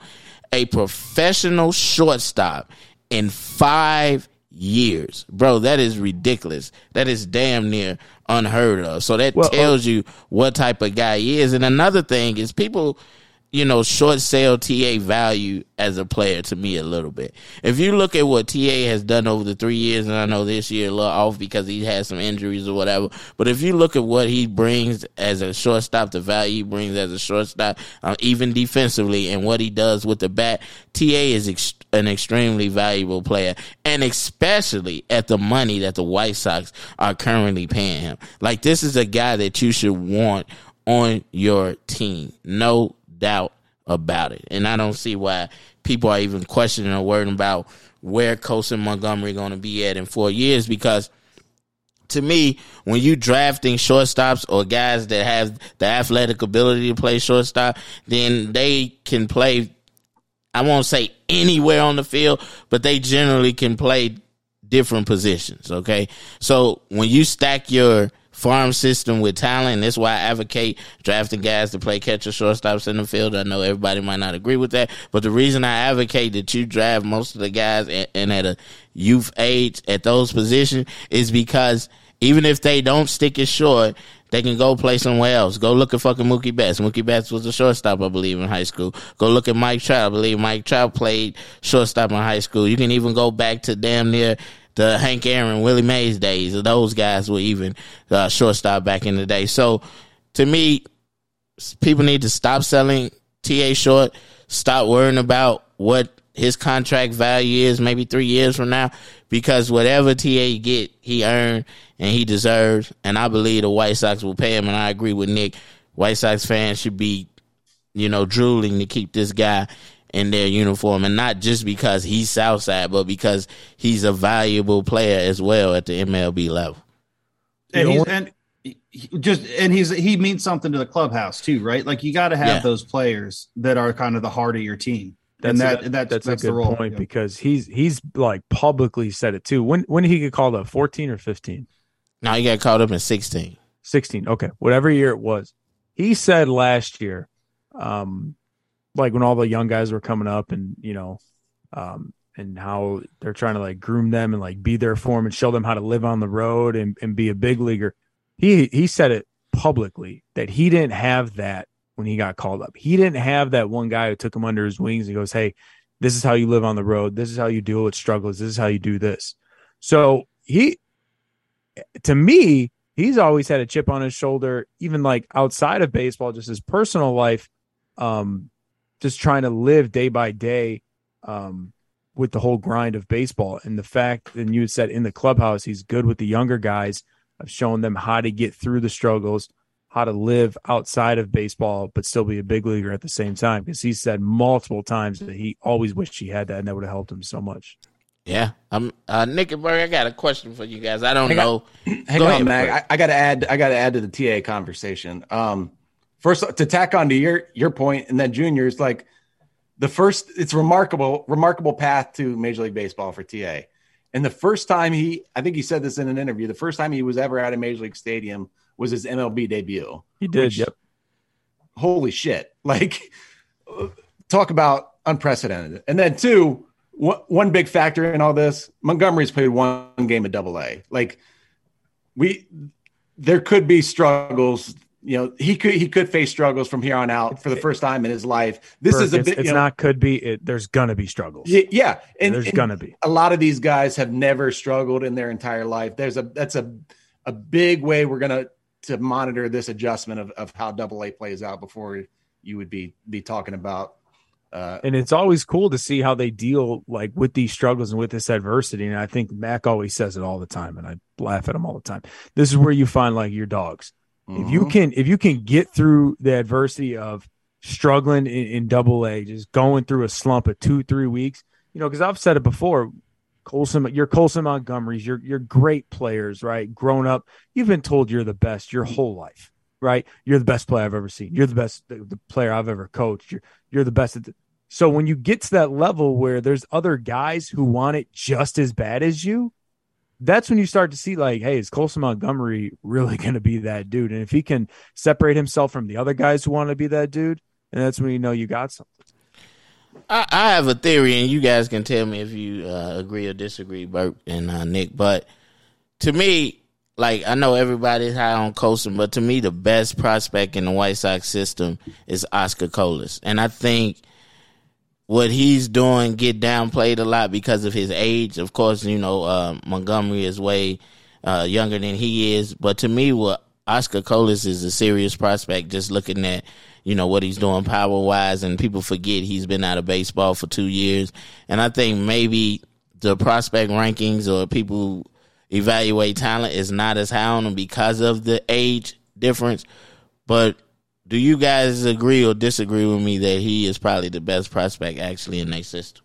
a professional shortstop in five years. Bro, that is ridiculous. That is damn near unheard of. So that well, tells uh, you what type of guy he is. And another thing is people you know, short sale TA value as a player to me a little bit. If you look at what TA has done over the three years, and I know this year a little off because he had some injuries or whatever, but if you look at what he brings as a shortstop, the value he brings as a shortstop, uh, even defensively, and what he does with the bat, TA is ex- an extremely valuable player, and especially at the money that the White Sox are currently paying him. Like this is a guy that you should want on your team. No doubt about it. And I don't see why people are even questioning or worrying about where Colson Montgomery going to be at in four years because to me, when you drafting shortstops or guys that have the athletic ability to play shortstop, then they can play. I won't say anywhere on the field, but they generally can play different positions. Okay, so when you stack your farm system with talent. That's why I advocate drafting guys to play catcher, shortstops in the field. I know everybody might not agree with that, but the reason I advocate that you draft most of the guys and at a youth age at those positions is because even if they don't stick it short, they can go play somewhere else. Go look at fucking Mookie Betts. Mookie Betts was a shortstop, I believe, in high school. Go look at Mike Trout. I believe Mike Trout played shortstop in high school. You can even go back to damn near the Hank Aaron, Willie Mays days. Those guys were even uh, shortstop back in the day. So to me, people need to stop selling TA short. Stop worrying about what his contract value is maybe three years from now because whatever TA get, he earned and he deserves. And I believe the White Sox will pay him. And I agree with Nick. White Sox fans should be, you know, drooling to keep this guy in their uniform, and not just because he's Southside, but because he's a valuable player as well at the MLB level. And he's and just and he's he means something to the clubhouse too, right? Like you got to have yeah. those players that are kind of the heart of your team. That's and that, a, that's, that's, that's a good point yeah. because he's he's like publicly said it too. When when did he get called up? Fourteen or fifteen? No, he got called up in sixteen. Sixteen. Okay, whatever year it was. He said last year, um, like when all the young guys were coming up and you know um and how they're trying to like groom them and like be there for them and show them how to live on the road and, and be a big leaguer he he said it publicly that he didn't have that when he got called up. He didn't have that one guy who took him under his wings and goes, Hey, this is how you live on the road. This is how you deal with struggles. This is how you do this. So he, to me, he's always had a chip on his shoulder, even like outside of baseball, just his personal life, um, just trying to live day by day, um, with the whole grind of baseball and the fact and you said in the clubhouse he's good with the younger guys of showing them how to get through the struggles how to live outside of baseball but still be a big leaguer at the same time because he said multiple times that he always wished he had that and that would have helped him so much Yeah, I'm uh, Nick and Berg. I got a question for you guys. I don't Hang know. Hang Go on, ahead, Mac. I, I got to add. I got to add to the TA conversation. Um, first to tack on to your your point, and then juniors like the first. It's remarkable, remarkable path to Major League Baseball for TA. And the first time he, I think he said this in an interview. The first time he was ever at a Major League Stadium was his MLB debut. he did Which- yep Holy shit! Like, talk about unprecedented. And then two, one big factor in all this: Montgomery's played one game of Double A. Like, we there could be struggles. You know, he could he could face struggles from here on out for the first time in his life. This Burke, is a bit. it's know, not could be it, there's gonna be struggles y- yeah, and, there's and gonna be a lot of these guys have never struggled in their entire life. There's a that's a a big way we're gonna to monitor this adjustment of, of how double A plays out before you would be be talking about uh and it's always cool to see how they deal like with these struggles and with this adversity. And i think mac always says it all the time and i laugh at him all the time. This is where you find like your dogs. If you mhm. can if you can get through the adversity of struggling in, in double a just going through a slump of two three weeks you know because i've said it before colson you're colson montgomery's you're you're great players right grown up you've been told you're the best your whole life right you're the best player i've ever seen you're the best the, the player i've ever coached you're you're the best the, so when you get to that level where there's other guys who want it just as bad as you that's when you start to see like, hey, is Colson Montgomery really going to be that dude? And if he can separate himself from the other guys who want to be that dude, and that's when you know you got something. I, I have a theory, and you guys can tell me if you uh, agree or disagree, Burke and uh, Nick. But to me, like I know everybody's high on Colson, but to me, the best prospect in the White Sox system is Oscar Colas, and I think what he's doing get downplayed a lot because of his age. Of course, you know uh, Montgomery is way uh, younger than he is, but to me, what Oscar Colas is a serious prospect. Just looking at you know what he's doing power wise, and people forget he's been out of baseball for two years. And I think maybe the prospect rankings or people evaluate talent is not as high on him because of the age difference. But do you guys agree or disagree with me that he is probably the best prospect actually in their system?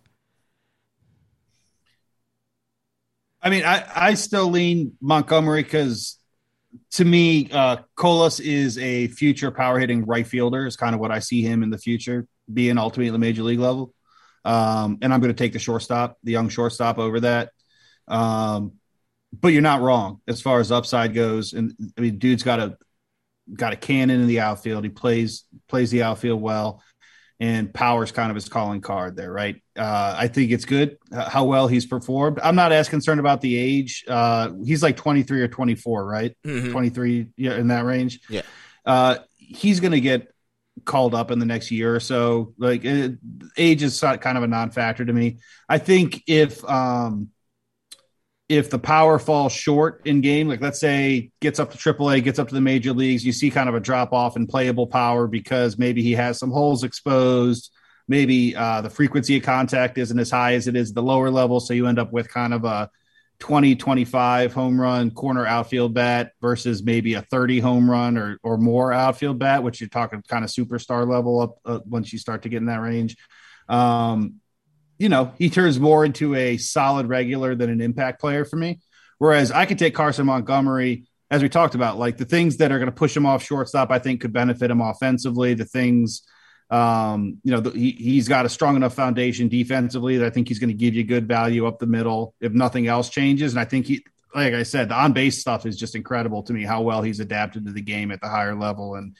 I mean, I, I still lean Montgomery because to me, uh, Colas is a future power hitting right fielder, is kind of what I see him in the future being ultimately major league level. Um, and I'm going to take the shortstop, the young shortstop over that. Um, but you're not wrong as far as upside goes. And I mean, dude's got a got a cannon in the outfield. He plays plays the outfield well, and power's kind of his calling card there, right? Uh, I think it's good uh, how well he's performed. I'm not as concerned about the age. Uh, he's like 23 or 24, right? Mhm. 23, yeah, in that range. Yeah. Uh, he's going to get called up in the next year or so. Like it, age is kind of a non-factor to me. I think if um, if the power falls short in game, like let's say gets up to AAA, gets up to the major leagues, you see kind of a drop off in playable power because maybe he has some holes exposed. Maybe uh, the frequency of contact isn't as high as it is the lower level. So you end up with kind of a 20, 25 home run corner outfield bat versus maybe a 30 home run or, or more outfield bat, which you're talking kind of superstar level up uh, once you start to get in that range. Um, you know, he turns more into a solid regular than an impact player for me. Whereas I could take Carson Montgomery, as we talked about, like the things that are going to push him off shortstop, I think could benefit him offensively. The things, um, you know, the, he, he's got a strong enough foundation defensively that I think he's going to give you good value up the middle if nothing else changes. And I think he, like I said, the on base stuff is just incredible to me how well he's adapted to the game at the higher level and,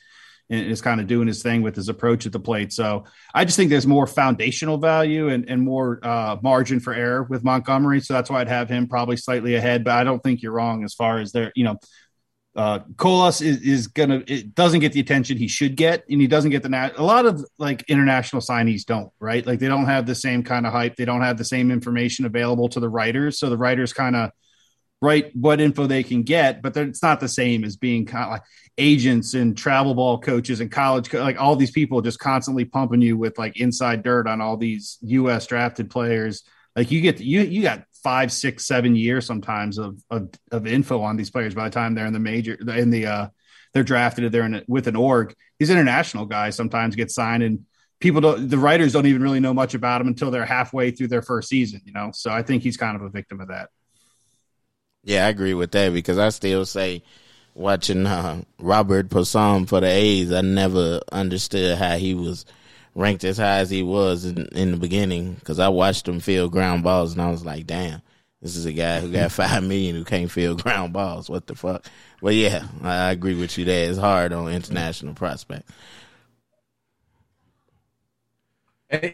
and is kind of doing his thing with his approach at the plate. So I just think there's more foundational value and, and more uh, margin for error with Montgomery. So that's why I'd have him probably slightly ahead. But I don't think you're wrong as far as there, you know, uh, Colas is, is gonna it doesn't get the attention he should get, and he doesn't get the nat- a lot of like international signees don't right. Like they don't have the same kind of hype. They don't have the same information available to the writers, so the writers kind of write what info they can get, but it's not the same as being kind of like agents and travel ball coaches and college co- like all these people just constantly pumping you with like inside dirt on all these U.S. drafted players. Like you get you you got five, six, seven years sometimes of, of of info on these players by the time they're in the major in the uh they're drafted they're in a, with an org. These international guys sometimes get signed and people don't the writers don't even really know much about them until they're halfway through their first season, you know. So I think he's kind of a victim of that. Yeah, I agree with that because I still say watching uh, Robert Puason for the A's, I never understood how he was ranked as high as he was in, in the beginning because I watched him field ground balls and I was like, damn, this is a guy who got five million who can't field ground balls. What the fuck? But yeah, I, agree with you there. It's hard on international prospect.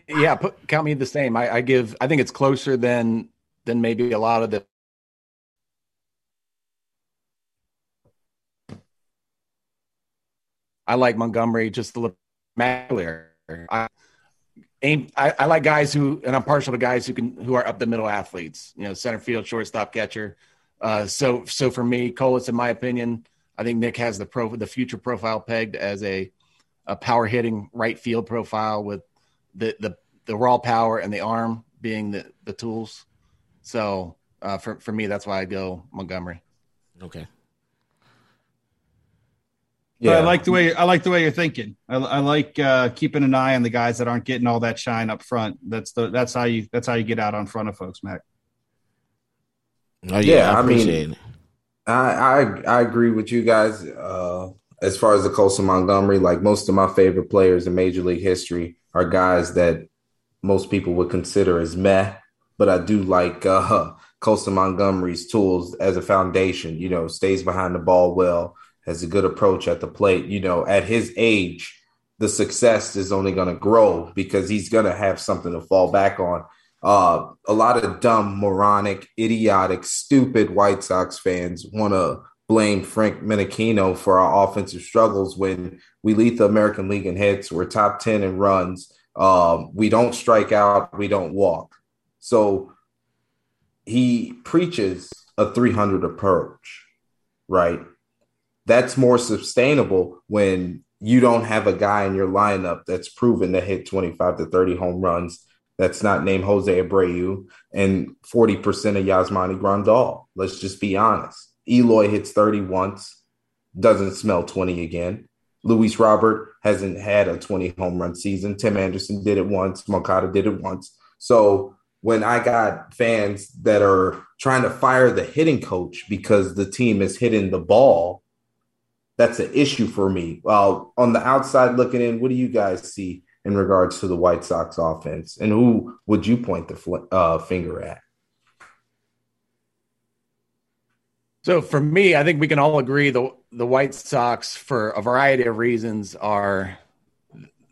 Yeah, put, count me the same. I, I give. I think it's closer than than maybe a lot of the. I like Montgomery just a little earlier. I, aim, I, I like guys who, and I'm partial to guys who can who are up the middle athletes. You know, center field, shortstop, catcher. Uh, so so for me, Colas, in my opinion, I think Nick has the pro the future profile pegged as a a power hitting right field profile with the the the raw power and the arm being the the tools. So uh, for for me, that's why I go Montgomery. Okay. But I like the way I like the way you're thinking. I, I like uh, keeping an eye on the guys that aren't getting all that shine up front. That's the that's how you that's how you get out on front of folks, Mac. Oh Yeah, I I mean- appreciate it. I, I I agree with you guys. Uh, as far as the Colson Montgomery, like most of my favorite players in Major League history are guys that most people would consider as meh, but I do like uh, Colson Montgomery's tools as a foundation. You know, stays behind the ball well, has a good approach at the plate. You know, at his age, the success is only going to grow because he's going to have something to fall back on. Uh, a lot of dumb, moronic, idiotic, stupid White Sox fans want to blame Frank Menechino for our offensive struggles when we lead the American League in hits. We're top 10 in runs. Um, we don't strike out. We don't walk. So he preaches a 300 approach, right? That's more sustainable when you don't have a guy in your lineup that's proven to hit 25 to 30 home runs that's not named Jose Abreu and 40% of Yasmani Grandal. Let's just be honest. Eloy hits 30 once, doesn't smell 20 again. Luis Robert hasn't had a 20 home run season. Tim Anderson did it once. Moncada did it once. So when I got fans that are trying to fire the hitting coach because the team is hitting the ball, that's an issue for me. Well, on the outside looking in, what do you guys see in regards to the White Sox offense, and who would you point the fl- uh, finger at? So for me, I think we can all agree the the White Sox, for a variety of reasons, are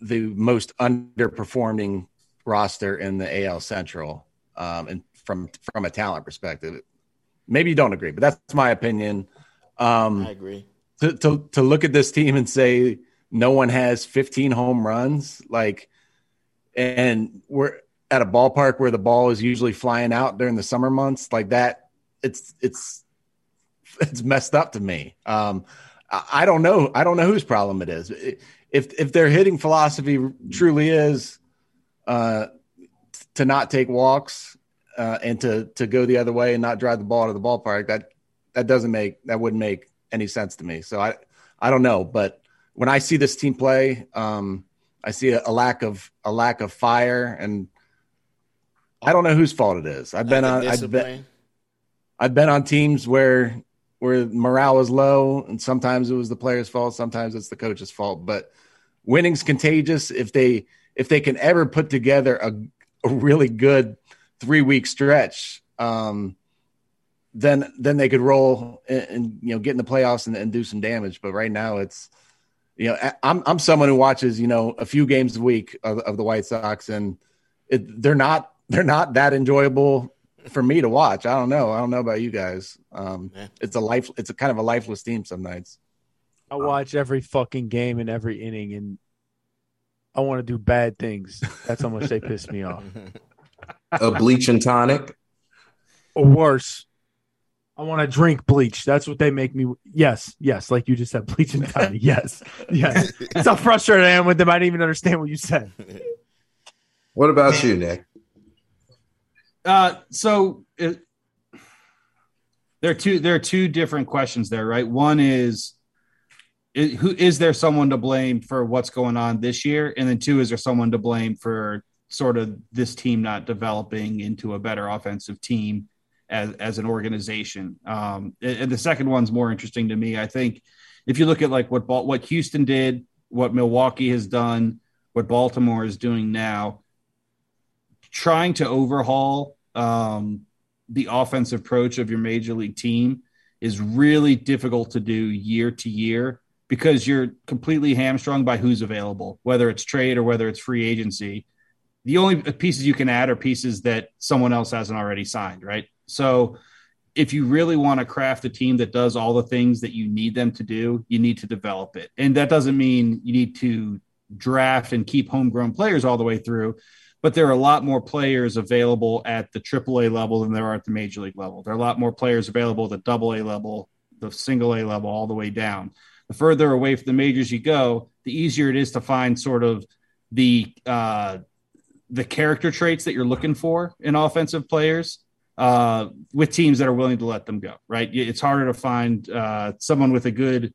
the most underperforming roster in the AL Central, um, and from from a talent perspective. Maybe you don't agree, but that's my opinion. Um, I agree. To, to to look at this team and say no one has 15 home runs, like, and we're at a ballpark where the ball is usually flying out during the summer months, like that. It's it's it's messed up to me. Um, I don't know. I don't know whose problem it is. If if their hitting philosophy truly is uh, to not take walks uh, and to to go the other way and not drive the ball to the ballpark, that that doesn't make that wouldn't make any sense to me. So I I don't know, but when I see this team play, um, I see a, a lack of a lack of fire, and I don't know whose fault it is. I've been on I've been. I've been on teams where where morale is low, and sometimes it was the player's fault, sometimes it's the coach's fault. But winning's contagious. If they if they can ever put together a, a really good three week stretch, um, then then they could roll and, and you know get in the playoffs and, and do some damage. But right now, it's you know I- I'm I'm someone who watches you know a few games a week of, of the White Sox, and it, they're not they're not that enjoyable for me to watch. I don't know. I don't know about you guys. Um, Yeah. It's a life. It's a kind of a lifeless team some nights. I watch every fucking game and every inning, and I want to do bad things. That's how much they piss me off. A bleach and tonic. Or worse, I want to drink bleach. That's what they make me. Yes, yes, like you just said, bleach and tonic. Yes, yes. That's how frustrated I am with them. I didn't even understand what you said. What about you, Nick? Uh, so it, there are two there are two different questions there, right? One is, is who is there someone to blame for what's going on this year, and then two is there someone to blame for sort of this team not developing into a better offensive team as as an organization. Um, and the second one's more interesting to me. I think if you look at like what what Houston did, what Milwaukee has done, what Baltimore is doing now, trying to overhaul um, the offensive approach of your major league team is really difficult to do year to year because you're completely hamstrung by who's available, whether it's trade or whether it's free agency. The only pieces you can add are pieces that someone else hasn't already signed, right? So if you really want to craft a team that does all the things that you need them to do, you need to develop it. And that doesn't mean you need to draft and keep homegrown players all the way through, but there are a lot more players available at the AAA level than there are at the major league level. There are a lot more players available at the double A level, the single A level, all the way down. The further away from the majors you go, the easier it is to find sort of the uh, the character traits that you're looking for in offensive players uh, with teams that are willing to let them go. Right? It's harder to find uh, someone with a good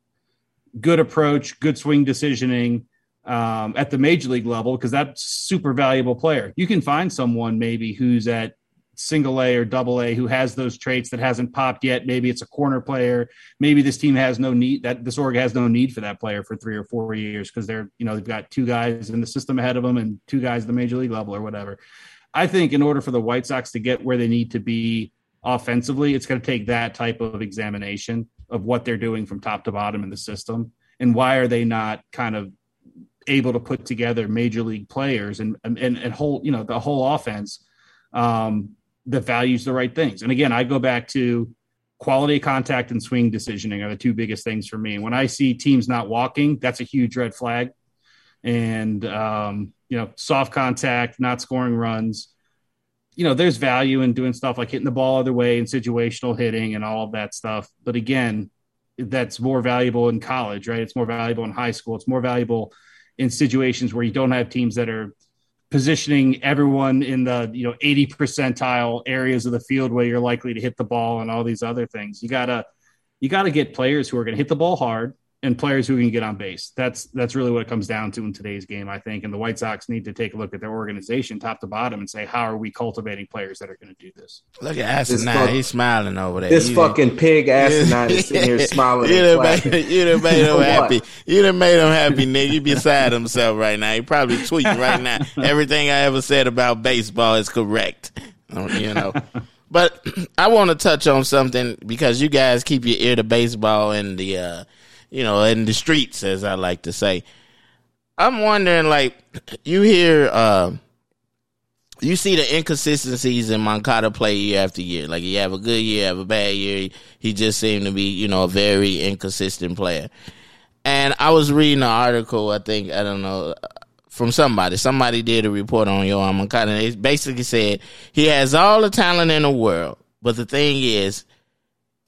good approach, good swing decisioning um, at the major league level because that's super valuable player. You can find someone maybe who's at single A or double A who has those traits that hasn't popped yet. Maybe it's a corner player. Maybe this team has no need that this org has no need for that player for three or four years because they're you know they've got two guys in the system ahead of them and two guys at the major league level or whatever. I think in order for the White Sox to get where they need to be offensively, it's going to take that type of examination of what they're doing from top to bottom in the system and why are they not kind of able to put together major league players and and and whole you know the whole offense um, that values the right things. And again, I go back to quality contact and swing decisioning are the two biggest things for me. When I see teams not walking, that's a huge red flag. And um, you know, soft contact, not scoring runs. You know, there's value in doing stuff like hitting the ball other way and situational hitting and all of that stuff. But again, that's more valuable in college, right? It's more valuable in high school. It's more valuable in situations where you don't have teams that are positioning everyone in the you know 80 percentile areas of the field where you're likely to hit the ball and all these other things. You gotta you gotta get players who are going to hit the ball hard and players who can get on base. That's that's really what it comes down to in today's game, I think. And the White Sox need to take a look at their organization top to bottom and say, how are we cultivating players that are going to do this? Look at This Asinine. fuck- He's smiling over there. This You- fucking pig asinine is sitting here smiling You and done made, you done made him happy. You done made him happy, nigga. He beside himself right now. He probably tweeting right now. Everything I ever said about baseball is correct. Um, You know. But I want to touch on something because you guys keep your ear to baseball and the, uh, you know, in the streets, as I like to say. I'm wondering, like, you hear, uh, you see the inconsistencies in Moncada play year after year. Like you have a good year, have a bad year. He just seemed to be, you know, a very inconsistent player. And I was reading an article, I think, I don't know, from somebody. Somebody did a report on Yoán Moncada. And it basically said he has all the talent in the world, but the thing is,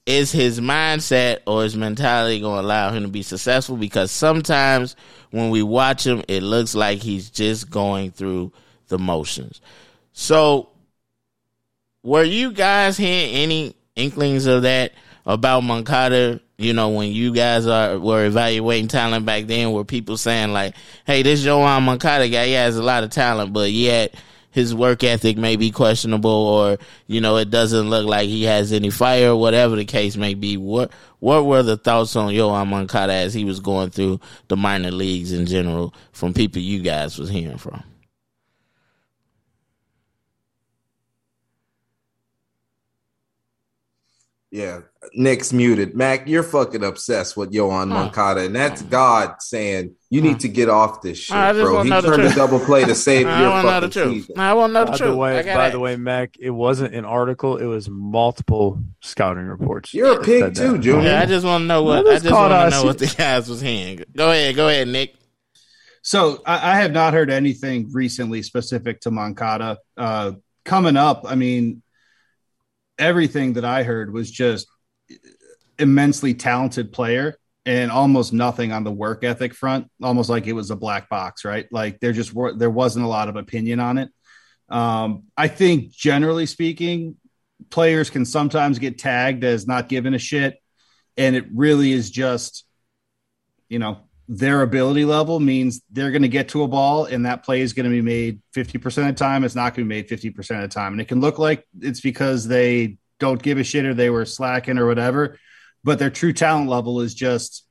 is his mindset or his mentality going to allow him to be successful? Because sometimes when we watch him, it looks like he's just going through the motions. So, were you guys hearing any inklings of that about Moncada? You know, when you guys are were evaluating talent back then, were people saying like, "Hey, this Yoán Moncada guy, he has a lot of talent, but yet his work ethic may be questionable, or you know, it doesn't look like he has any fire, whatever the case may be." What what were the thoughts on Yoán Moncada as he was going through the minor leagues in general from people you guys was hearing from? Yeah, Nick's muted. Mac, you're fucking obsessed with Yoán Huh. Moncada, and that's God saying you need to get off this shit, I bro. He turned the truth. double play to save I your want to know the fucking truth. season. I want to know the By truth. the way, I gotta by the way, Mac, it wasn't an article; it was multiple scouting reports. You're a pig too. Junior. Yeah, I just want to know what Let I just want to us. know what the guys was hearing. Go ahead, go ahead, Nick. So I, I have not heard anything recently specific to Moncada. Uh, coming up, I mean, everything that I heard was just immensely talented player and almost nothing on the work ethic front. Almost like it was a black box, right? Like there just were there wasn't a lot of opinion on it. Um, I think generally speaking, players can sometimes get tagged as not giving a shit, and it really is just, you know, their ability level means they're going to get to a ball and that play is going to be made 50% of the time. It's not going to be made 50% of the time. And it can look like it's because they don't give a shit or they were slacking or whatever, but their true talent level is just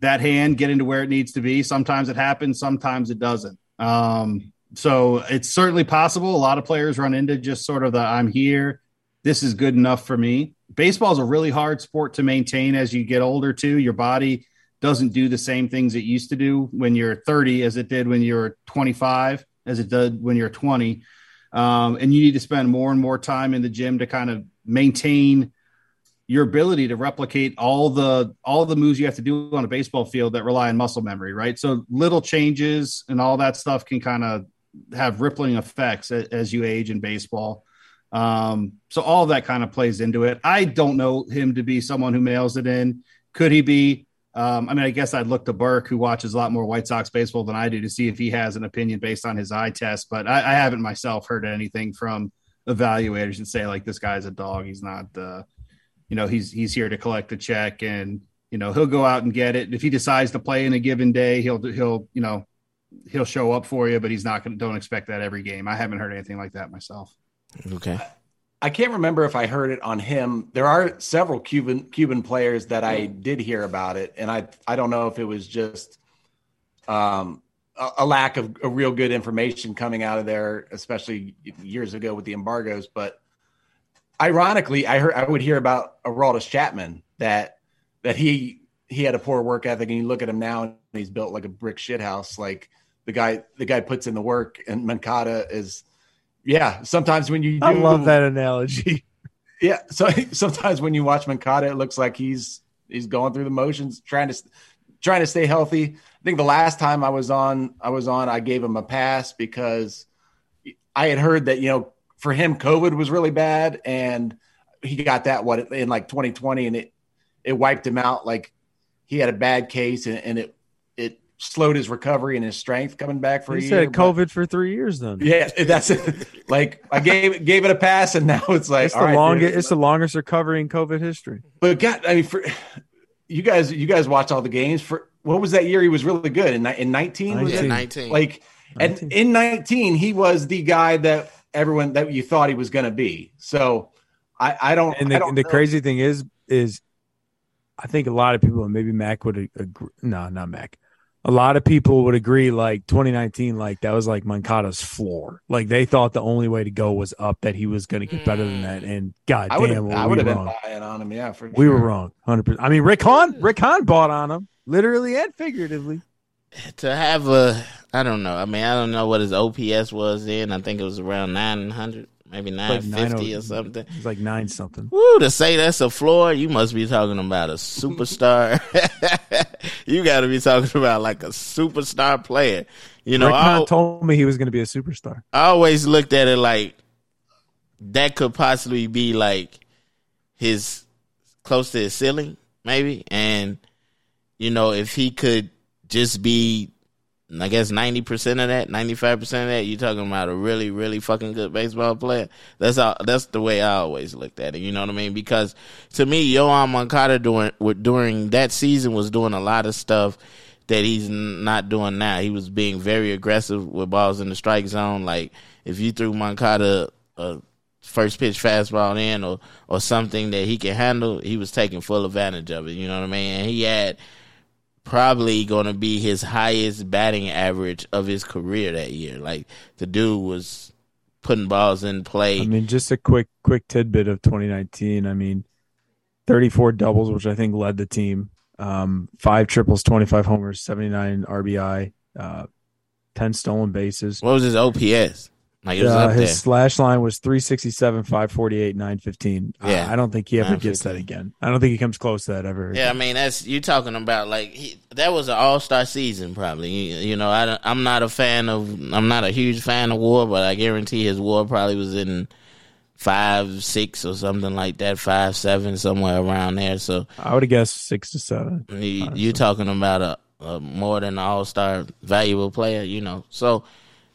that hand getting to where it needs to be. Sometimes it happens, sometimes it doesn't. Um, so it's certainly possible. A lot of players run into just sort of the I'm here. This is good enough for me. Baseball is a really hard sport to maintain as you get older, too. Your body doesn't do the same things it used to do when you're 30 as it did when you're 25, as it did when you're 20. Um, and you need to spend more and more time in the gym to kind of maintain your ability to replicate all the all the moves you have to do on a baseball field that rely on muscle memory, right? So little changes and all that stuff can kind of have rippling effects as you age in baseball. Um, so all that kind of plays into it. I don't know him to be someone who mails it in. Could he be? Um, I mean, I guess I'd look to Burke, who watches a lot more White Sox baseball than I do, to see if he has an opinion based on his eye test. But I, I haven't myself heard anything from evaluators that say like this guy's a dog. He's not. Uh, you know, he's he's here to collect a check, and you know he'll go out and get it. If he decides to play in a given day, he'll he'll you know he'll show up for you, but he's not going. to Don't expect that every game. I haven't heard anything like that myself. Okay. I can't remember if I heard it on him. There are several Cuban Cuban players that I did hear about it, and I I don't know if it was just um, a, a lack of a real good information coming out of there, especially years ago with the embargoes. But ironically, I heard I would hear about Aroldis Chapman that that he he had a poor work ethic, and you look at him now, and he's built like a brick shithouse. Like the guy the guy puts in the work, and Moncada is. Yeah, sometimes when you do, I love that analogy. yeah. So sometimes when you watch Moncada, it looks like he's he's going through the motions, trying to trying to stay healthy. I think the last time I was on, I was on, I gave him a pass because I had heard that you know for him COVID was really bad, and he got that what in like 2020, and it it wiped him out. Like he had a bad case, and, and it slowed his recovery and his strength coming back for He a year. said but- COVID for three years. Then yeah, that's it. Like I gave gave it a pass, and now it's like it's the right, longest. dude. It's the longest recovery in COVID history. But God, I mean, for you guys, you guys watch all the games. For what was that year? He was really good in in nineteen. Was Yeah, it? 19. Like, and in nineteen, he was the guy that everyone that you thought he was going to be. So I, I don't. And the, don't and the crazy thing is, is I think a lot of people, and maybe Mac would agree. No, not Mac. A lot of people would agree, like 2019, like that was like Moncada's floor. Like they thought the only way to go was up, that he was going to get better than that. Mm. And God I damn, have. were I we would have been wrong. buying on him. Yeah, for We were wrong, hundred percent. I mean, Rick Hahn, Rick Hahn bought on him, literally and figuratively. to have a I don't know. I mean, I don't know what his OPS was then. I think it was around nine hundred, maybe nine oh fifty 90 or something. It's like nine something. Woo, to say that's a floor, you must be talking about a superstar. you got to be talking about like a superstar player. You know, Rick I, told me he was going to be a superstar. I always looked at it like that could possibly be like his close to his ceiling, maybe. And you know, if he could just be, I guess ninety percent of that, ninety five percent of that, you're talking about a really, really fucking good baseball player. That's all. That's the way I always looked at it. You know what I mean? Because to me, Yoán Moncada during during that season was doing a lot of stuff that he's not doing now. He was being very aggressive with balls in the strike zone. Like if you threw Moncada a first pitch fastball in or or something that he can handle, he was taking full advantage of it. You know what I mean? And he had probably going to be his highest batting average of his career that year. Like the dude was putting balls in play. I mean, just a quick quick tidbit of 2019. I mean, 34 doubles, which I think led the team. Um, five triples, 25 homers, 79 RBI, uh, 10 stolen bases. What was his OPS? Like it was Uh, his there. slash line was 367, 548, 915. Yeah. I, I don't think he ever gets that again. I don't think he comes close to that ever. Yeah, I mean that's you talking about like he, that was an all star season probably. You, you know, I don't- I'm not a fan of I'm not a huge fan of War, but I guarantee his War probably was in five six or something like that, five seven somewhere around there. So I would have guessed six to seven. you, you talking about a, a more than all star valuable player, you know. So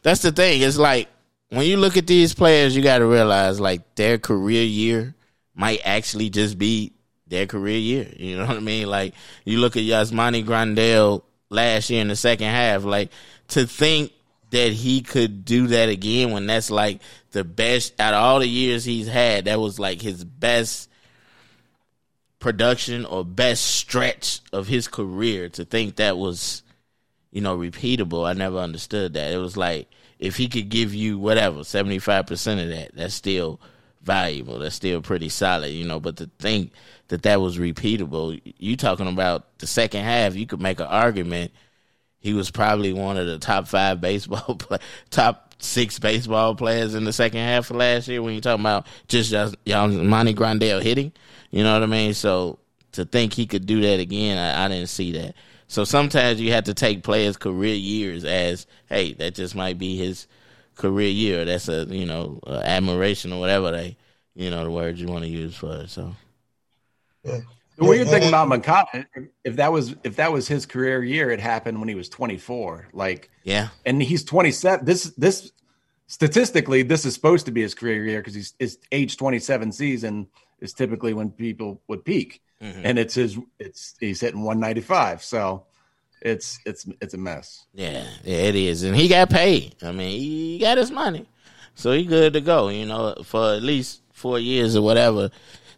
that's the thing. It's like when you look at these players, you got to realize like their career year might actually just be their career year. You know what I mean? Like you look at Yasmani Grandal last year in the second half, like to think that he could do that again when that's like the best out of all the years he's had, that was like his best production or best stretch of his career to think that was you know repeatable i never understood that it was like if he could give you whatever 75% of that that's still valuable that's still pretty solid you know but to think that that was repeatable you talking about the second half you could make an argument he was probably one of the top five baseball play, top six baseball players in the second half of last year when you're talking about just Yasmani Grandal hitting. You know what I mean? So to think he could do that again, I, I didn't see that. So sometimes you have to take players' career years as, hey, that just might be his career year. That's a you know uh, admiration or whatever they you know the words you want to use for it. So Yeah. The weird Yeah, thing and- about Moncada, if that was if that was his career year, it happened when he was 24. Like, yeah, and he's 27. This this statistically, this is supposed to be his career year because he's his age 27 season is typically when people would peak, Mhm. and it's his it's he's hitting 195. So it's it's it's a mess. Yeah, yeah, it is, and he got paid. I mean, he got his money, so he good to go. You know, for at least four years or whatever.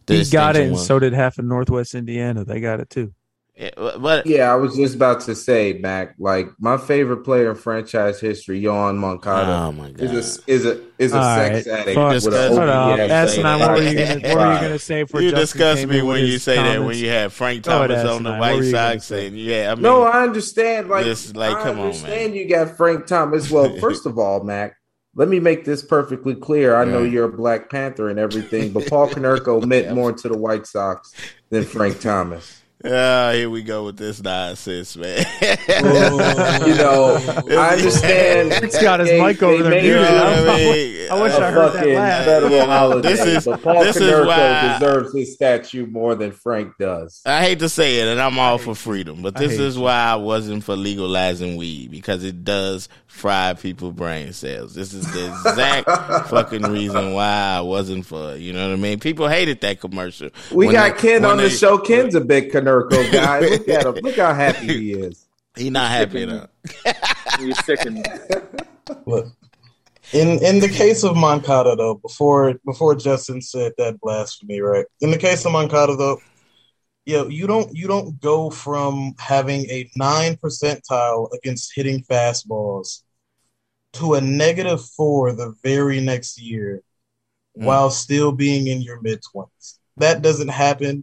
He got it, and was. so did half of Northwest Indiana. They got it too. Yeah, but- but Yeah, I was just about to say, Mac. Like my favorite player in franchise history, Yoán Moncada, oh my god, is a is a is a All sex right, addict fuck. with an Discuss- Shut up, OPS Asinine. What were you saying, gonna, what were you gonna say for you Justin disgust me Kamen with when you his say that when you had Frank Go ahead, Thomas on the Asinine. White were you Sox, say? and yeah, I mean, No, I understand. Like, This, like, I come on, understand man. you got Frank Thomas. Well, first of all, Mac, let me make this perfectly clear. I know you're a Black Panther and everything, but Paul Konerko meant more to the White Sox than Frank Thomas. Ah, here we go with this nonsense, man. You know, I understand. He's got his they- mic over there You know what I I wish- mean? I wish a I heard that fucking laugh. federal holiday. This is- but Paul this is why- deserves his statue more than Frank does. I hate to say it, and I'm all for freedom, but this is why I wasn't for legalizing weed because it does fry people's brain cells. This is the exact fucking reason why I wasn't for. it, You know what I mean? People hated that commercial. We got they- Ken when on the show. Ken's a big Konerko guy. Look at him. Look how happy he is. He not happy though. You're sickening. Look, in in the case of Moncada though, before before Justin said that blasphemy, right? In the case of Moncada though, yo, you don't you don't go from having a nine percentile against hitting fastballs to a negative four the very next year Mm. while still being in your mid twenties. That doesn't happen.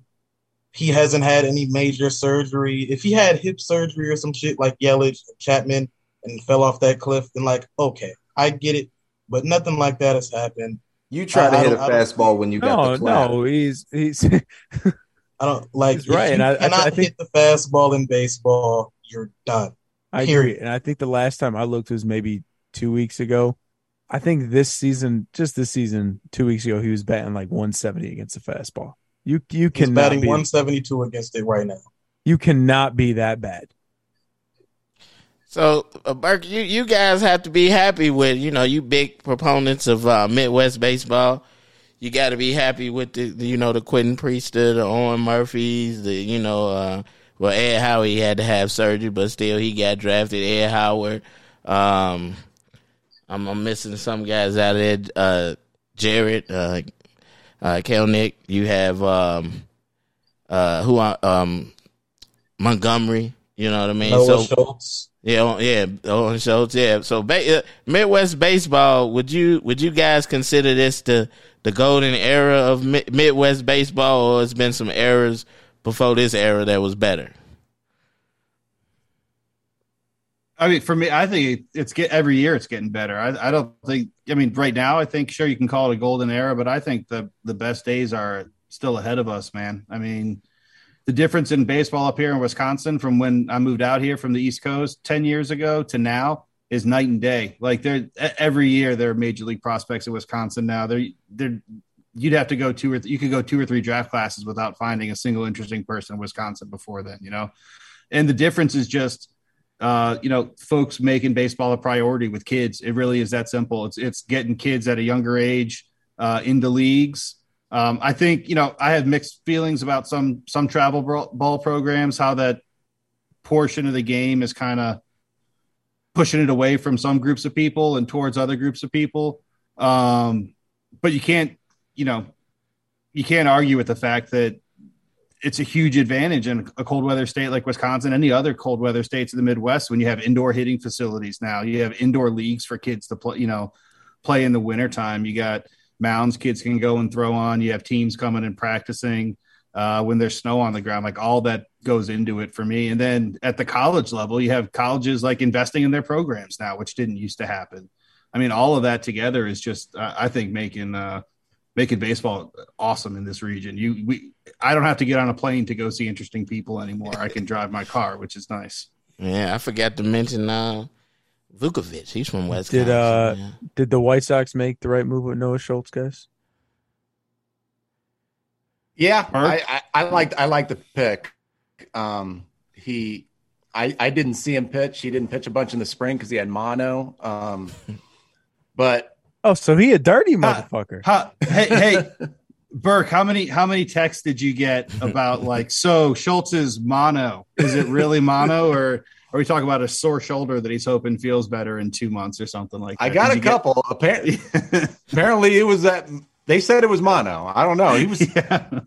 He hasn't had any major surgery. If he had hip surgery or some shit like Yelich and Chapman and fell off that cliff, then like, okay, I get it. But nothing like that has happened. You try to I- I hit a don't- I don't- fastball when you got No, the clap. no, he's he's I don't like He's right, If and you I- I- cannot I think- hit the fastball in baseball, you're done. I agree, Period. and I think the last time I looked was maybe two weeks ago. I think this season, just this season, two weeks ago, he was batting like 170 against the fastball. You you He's cannot batting be 172 against it right now. you cannot be that bad. So, uh, Burke, you, you guys have to be happy with, you know, you big proponents of uh, Midwest baseball. You got to be happy with the, the, you know, the Quentin Priester, the Owen Murphys, the, you know, uh, well, Ed Howie had to have surgery, but still he got drafted. Ed Howard. Um, I'm, I'm missing some guys out there. Uh, Jarred, uh, uh, Kelenic. You have, um, uh, who, um, Montgomery. You know what I mean? Noah Schultz. Yeah, on- yeah, on Schultz. Yeah. So ba- uh, Midwest baseball, would you would you guys consider this the the golden era of Mi- Midwest baseball, or it's been some eras before this era that was better? I mean, for me, I think it's get every year it's getting better. I, I don't think. I mean, right now, I think sure you can call it a golden era, but I think the the best days are still ahead of us, man. I mean, the difference in baseball up here in Wisconsin from when I moved out here from the East Coast ten years ago to now is night and day. Like there, every year there are major league prospects in Wisconsin now. They're they're you'd have to go two or th- you could go two or three draft classes without finding a single interesting person in Wisconsin before then. You know, and the difference is just uh, you know, folks making baseball a priority with kids. It really is that simple. It's it's getting kids at a younger age uh, into leagues. Um, I think you know I have mixed feelings about some some travel ball programs. How that portion of the game is kind of pushing it away from some groups of people and towards other groups of people. Um, but you can't, you know, you can't argue with the fact that it's a huge advantage in a cold weather state like Wisconsin, any other cold weather states in the Midwest when you have indoor hitting facilities now. You have indoor leagues for kids to play, you know, play in the wintertime. You got mounds kids can go and throw on. You have teams coming and practicing uh, when there's snow on the ground. Like all that goes into it for me. And then at the college level, you have colleges like investing in their programs now, which didn't used to happen. I mean, all of that together is just, uh, I think, making uh, making baseball awesome in this region. You we I don't have to get on a plane to go see interesting people anymore. I can drive my car, which is nice. Yeah, I forgot to mention uh Vukovich. He's from West. Did uh yeah. did the White Sox make the right move with Noah Schultz, guys? Yeah, I, I, I liked I liked the pick. Um, he, I I didn't see him pitch. He didn't pitch a bunch in the spring because he had mono. Um, but Oh, so he a dirty motherfucker. hey, hey, Burke, how many how many texts did you get about like so Schultz's mono? Is it really mono or are we talking about a sore shoulder that he's hoping feels better in two months or something like that? I got did a couple. Get... Apparently, apparently it was that they said it was mono. I don't know. He was, yeah.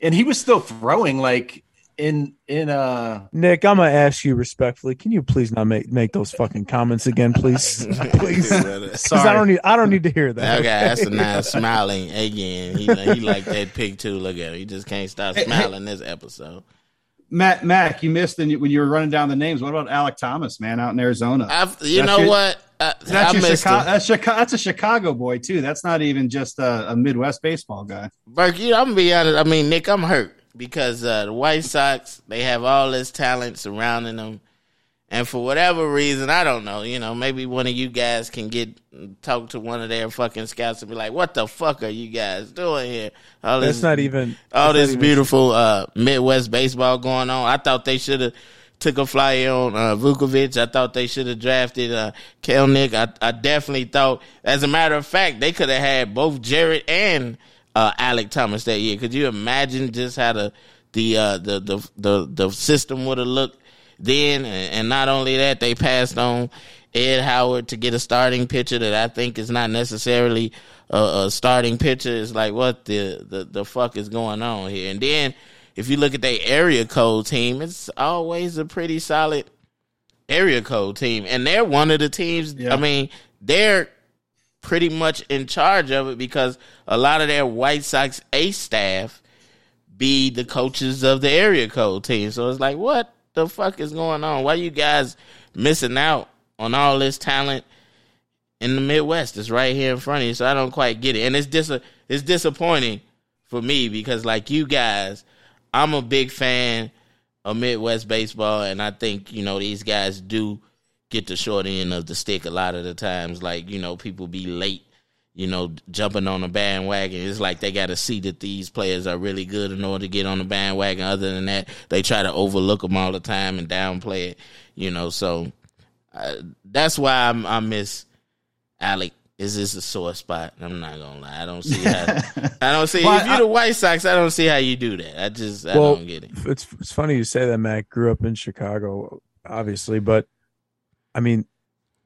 and he was still throwing like in in uh Nick, I'm gonna ask you respectfully. Can you please not make make those fucking comments again, please? please. Sorry. I don't need I don't need to hear that. Okay, okay? that's a nice smiling again. He he like that pic too. Look at him. He just can't stop smiling this episode. Matt Mac, you missed when you were running down the names. What about Alek Thomas, man, out in Arizona? I've, you that's know your, what? Uh, that's, your Chicago, that's, Chicago, that's a Chicago boy too. That's not even just a, a Midwest baseball guy. Burke, you, I'm gonna be honest. I mean, Nick, I'm hurt because uh, the White Sox they have all this talent surrounding them, and for whatever reason, I don't know. You know, maybe one of you guys can get talk to one of their fucking scouts and be like, "What the fuck are you guys doing here?" All that's this, not even all this beautiful uh, Midwest baseball going on. I thought they should have took a flyer on uh, Vukovich. I thought they should have drafted uh, Kelenic. I, I definitely thought, as a matter of fact, they could have had both Jarred and uh, Alek Thomas that year. Could you imagine just how the the uh, the, the the the system would have looked then? And not only that, they passed on Ed Howard to get a starting pitcher that I think is not necessarily a, a starting pitcher. It's like what the, the the fuck is going on here? And then if you look at their area code team, it's always a pretty solid area code team, and they're one of the teams. Yeah. I mean, they're pretty much in charge of it because a lot of their White Sox A staff be the coaches of the area code team. So it's like, what the fuck is going on? Why you guys missing out on all this talent in the Midwest? It's right here in front of you. So I don't quite get it. And it's dis- it's disappointing for me because like you guys, I'm a big fan of Midwest baseball and I think, you know, these guys do get the short end of the stick a lot of the times. Like, you know, people be late, you know, jumping on the bandwagon. It's like they got to see that these players are really good in order to get on the bandwagon. Other than that, they try to overlook them all the time and downplay it, you know. So uh, that's why I'm, I miss Alek. Is this a sore spot? I'm not gonna lie. I don't see how. I don't see well, if you're the White Sox. I don't see how you do that. I just I well, don't get it. It's it's funny you say that, Matt. Grew up in Chicago, obviously, but I mean,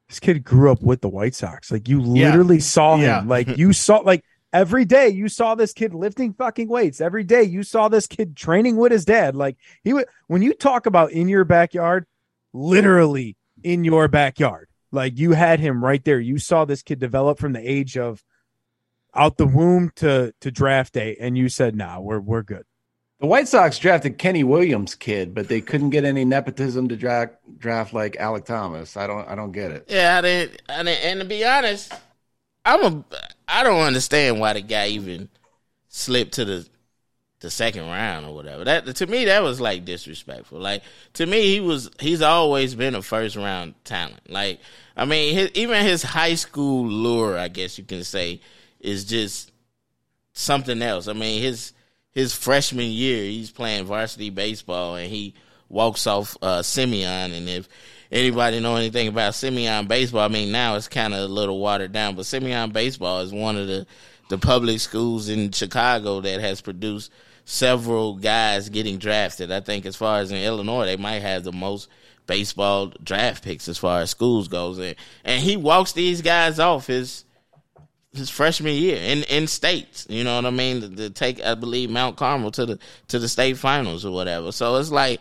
this kid grew up with the White Sox. Like you literally yeah. saw him. Yeah. Like you saw like every day you saw this kid lifting fucking weights. Every day you saw this kid training with his dad. Like he would when you talk about in your backyard, literally in your backyard. Like you had him right there. You saw this kid develop from the age of out the womb to to draft day, and you said, "Nah, we're we're good." The White Sox drafted Kenny Williams' kid, but they couldn't get any nepotism to draft draft like Alek Thomas. I don't I don't get it. Yeah, I didn't, I didn't. And to be honest, I'm a. I don't understand why the guy even slipped to the the second round or whatever. That to me that was like disrespectful. Like to me he was he's always been a first round talent. Like I mean his, even his high school lure, I guess you can say, is just something else. I mean his his freshman year he's playing varsity baseball and he walks off uh, Simeon and if anybody know anything about Simeon baseball, I mean now it's kind of a little watered down, but Simeon baseball is one of the the public schools in Chicago that has produced several guys getting drafted. I think as far as in Illinois, they might have the most baseball draft picks as far as schools goes. And, and he walks these guys off his his freshman year in in states. You know what I mean? To, to, take, I believe, Mount Carmel to the to the state finals or whatever. So it's like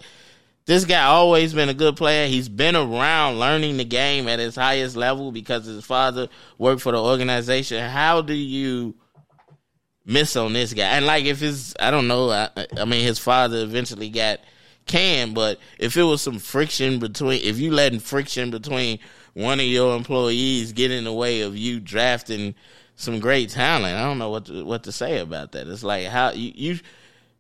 this guy always been a good player. He's been around learning the game at his highest level because his father worked for the organization. How do you miss on this guy. And like if his, I don't know, I, I mean his father eventually got canned, but if it was some friction between, if you letting friction between one of your employees get in the way of you drafting some great talent, I don't know what to, what to say about that. It's like how you, you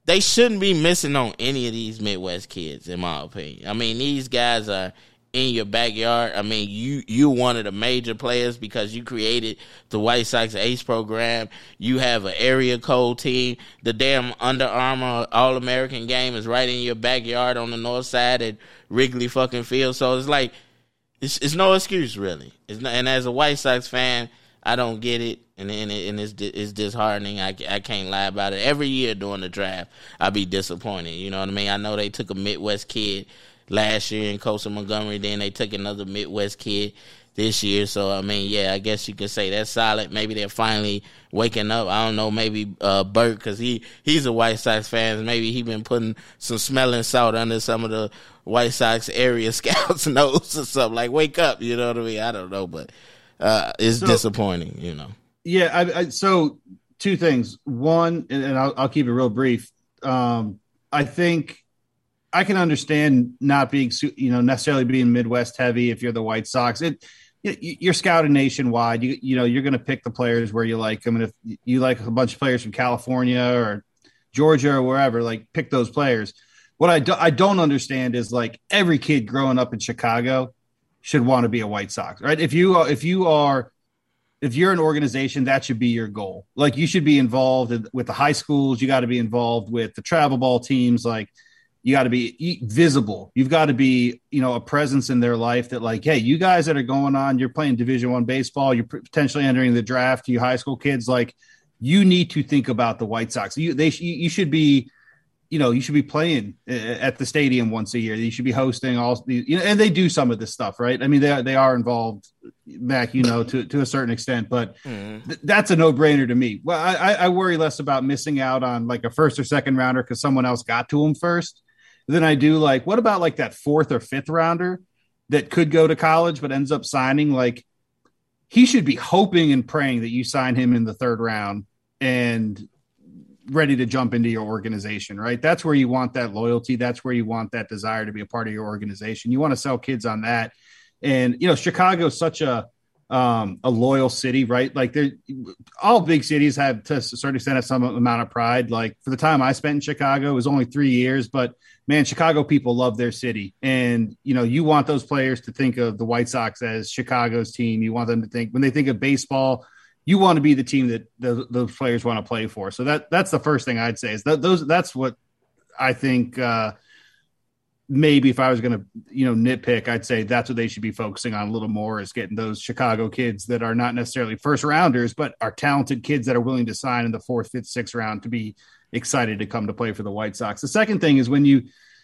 they shouldn't be missing on any of these Midwest kids, in my opinion. I mean, these guys are in your backyard. I mean, you you one of the major players because you created the White Sox Ace program. You have an area code team. The damn Under Armour All American game is right in your backyard on the north side at Wrigley fucking Field. So it's like it's it's no excuse really. Not, and as a White Sox fan, I don't get it. And, and, it, and it's, it's disheartening. I, I can't lie about it. Every year during the draft, I be disappointed. You know what I mean? I know they took a Midwest kid last year in Colson Montgomery. Then they took another Midwest kid this year. So I mean, yeah, I guess you could say that's solid. Maybe they're finally waking up. I don't know. Maybe uh, because he he's a White Sox fan. Maybe he been putting some smelling salt under some of the White Sox area scouts' nose or something. Like, wake up. You know what I mean? I don't know, but uh, it's so, disappointing. You know. Yeah. I, I, so two things. One, and, and I'll, I'll keep it real brief. Um, I think I can understand not being you know necessarily being Midwest heavy if you're the White Sox. It you're scouting nationwide. You you know you're going to pick the players where you like them, and if you like a bunch of players from California or Georgia or wherever, like pick those players. What I do, I don't understand is like every kid growing up in Chicago should want to be a White Sox, right? If you are, if you are if you're an organization, that should be your goal. Like you should be involved with the high schools. You got to be involved with the travel ball teams, like you got to be visible you've got to be you know a presence in their life that like hey you guys that are going on you're playing division one baseball you're potentially entering the draft you high school kids like you need to think about the white sox you they you should be you know you should be playing at the stadium once a year. You should be hosting all you know and they do some of this stuff right? I mean they are, they are involved mac you know to, to a certain extent but mm. th- that's a no-brainer to me. Well I, I worry less about missing out on like a first or second rounder because someone else got to them first than I do like what about like that fourth or fifth rounder that could go to college but ends up signing? Like he should be hoping and praying that you sign him in the third round and ready to jump into your organization, right? That's where you want that loyalty. That's where you want that desire to be a part of your organization. You want to sell kids on that. And, you know, Chicago is such a, um, a loyal city, right? Like all big cities have to a certain extent have some amount of pride. Like for the time I spent in Chicago, it was only three years, but man, Chicago people love their city. And, you know, you want those players to think of the White Sox as Chicago's team. You want them to think when they think of baseball, you want to be the team that those players want to play for. So that that's the first thing I'd say is that those that's what I think uh, maybe if I was going to, you know, nitpick, I'd say that's what they should be focusing on a little more is getting those Chicago kids that are not necessarily first rounders, but are talented kids that are willing to sign in the fourth, fifth, sixth round to be excited to come to play for the White Sox. The second thing is when you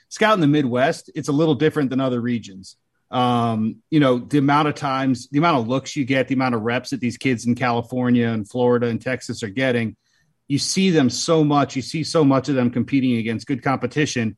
scout in the Midwest, it's a little different than other regions. Um, you know, the amount of times, the amount of looks you get, the amount of reps that these kids in California and Florida and Texas are getting, you see them so much. You see so much of them competing against good competition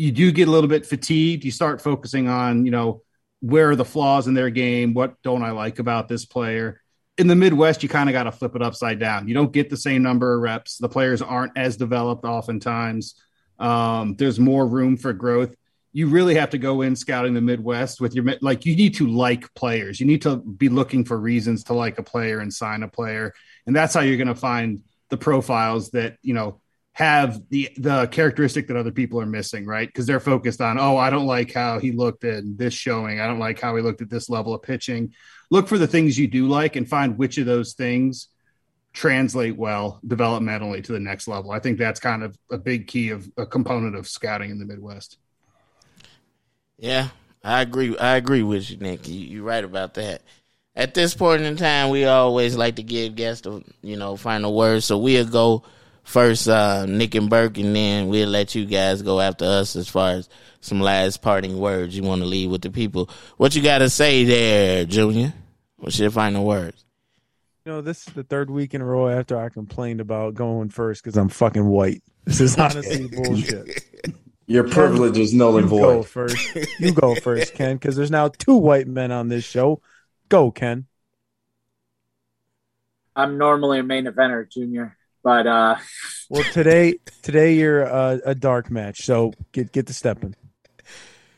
you do get a little bit fatigued. You start focusing on, you know, where are the flaws in their game? What don't I like about this player? in the Midwest, you kind of got to flip it upside down. You don't get the same number of reps. The players aren't as developed oftentimes. Um, there's more room for growth. You really have to go in scouting the Midwest with your like. You need to like players. You need to be looking for reasons to like a player and sign a player, and that's how you're going to find the profiles that you know have the the characteristic that other people are missing, right? Because they're focused on, oh, I don't like how he looked in this showing. I don't like how he looked at this level of pitching look for the things you do like and find which of those things translate well developmentally to the next level. I think that's kind of a big key of a component of scouting in the Midwest. Yeah, I agree. I agree with you, Nick. You, are right about that. At this point in time, we always like to give guests, a, you know, final words. So we'll go first, uh, Nick and Burke, and then we'll let you guys go after us as far as some last parting words you want to leave with the people. What you got to say there, Junior? What's your final words? You know, this is the third week in a row after I complained about going first because I'm fucking white. This is honestly bullshit. Your privilege Ken, is null and void. Go first. You go first, Ken, because there's now two white men on this show. Go, Ken. I'm normally a main eventer, Junior, but uh well today today you're uh, a dark match, so get get to stepping.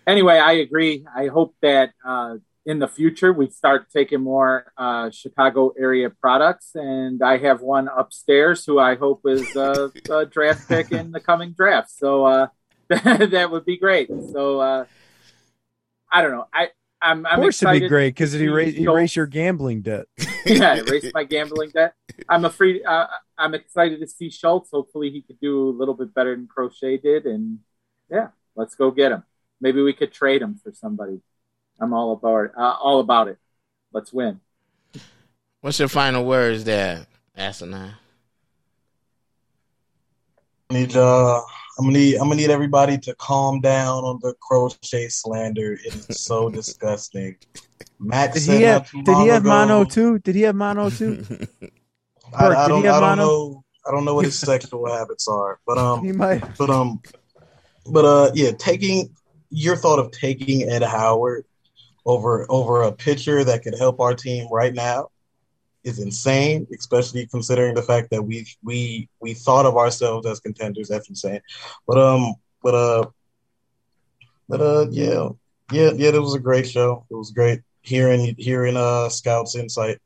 Anyway, I agree. I hope that uh in the future we start taking more uh, Chicago area products, and I have one upstairs who I hope is a, a draft pick in the coming draft. So uh, that would be great. So uh, I don't know. I I'm, I'm of course it'd be great because it erase, erase your gambling debt. yeah, erase my gambling debt. I'm afraid. Uh, I'm excited to see Schultz. Hopefully, he could do a little bit better than Crochet did, and yeah, let's go get him. Maybe we could trade him for somebody. I'm all about. Uh, all about it. Let's win. What's your final words there, Asinine? Need uh, I'm gonna need I'm gonna need everybody to calm down on the crochet slander. It is so disgusting. Max did he have did he have ago, mono too? Did he have mono too? I, I, don't, I don't know. I don't know what his sexual habits are, but um, he might. But um, but uh, yeah, taking your thought of taking Ed Howard over over a pitcher that could help our team right now is insane, especially considering the fact that we we we thought of ourselves as contenders. That's insane. But um, but uh, but uh, yeah, yeah, yeah. It was a great show. It was great hearing hearing uh scouts insight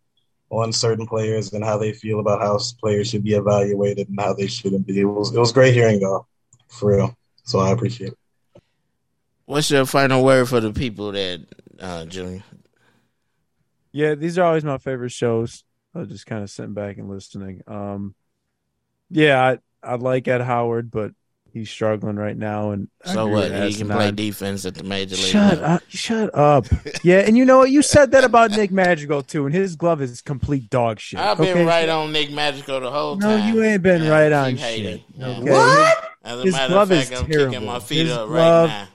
on certain players and how they feel about how players should be evaluated and how they shouldn't be. It was it was great hearing y'all for real. So I appreciate it. What's your final word for the people that uh, Junior? Yeah, these are always my favorite shows. I was just kind of sitting back and listening. Um, yeah, I I like Ed Howard, but he's struggling right now. And so what? He can play defense at the major league. Shut up! Shut up! yeah, and you know what? You said that about Nick Madrigal too, and his glove is complete dog shit. I've been okay? right on Nick Madrigal the whole time. No, you ain't been yeah, right on shit. Okay? What? As a his matter glove of fact, is I'm terrible. kicking my feet his up glove, right now.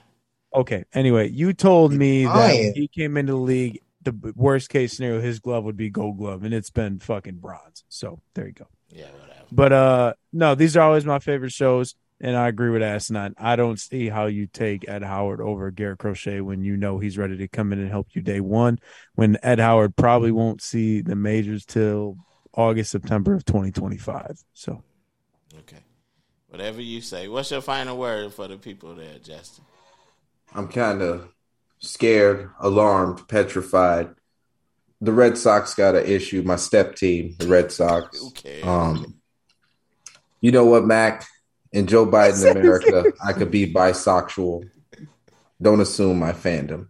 Okay. Anyway, you told me that he came into the league. The worst case scenario, his glove would be Gold Glove, and it's been fucking bronze. So there you go. Yeah, whatever. But uh, no, these are always my favorite shows, and I agree with Asinine. I don't see how you take Ed Howard over Garrett Crochet when you know he's ready to come in and help you day one. When Ed Howard probably won't see the majors till August, September of 2025. So, okay, whatever you say. What's your final word for the people there, Justin? I'm kind of scared, alarmed, petrified. The Red Sox got an issue. My step team, the Red Sox. Okay. Um, you know what, Mac? In Joe Biden America, I could be bisexual. Don't assume my fandom.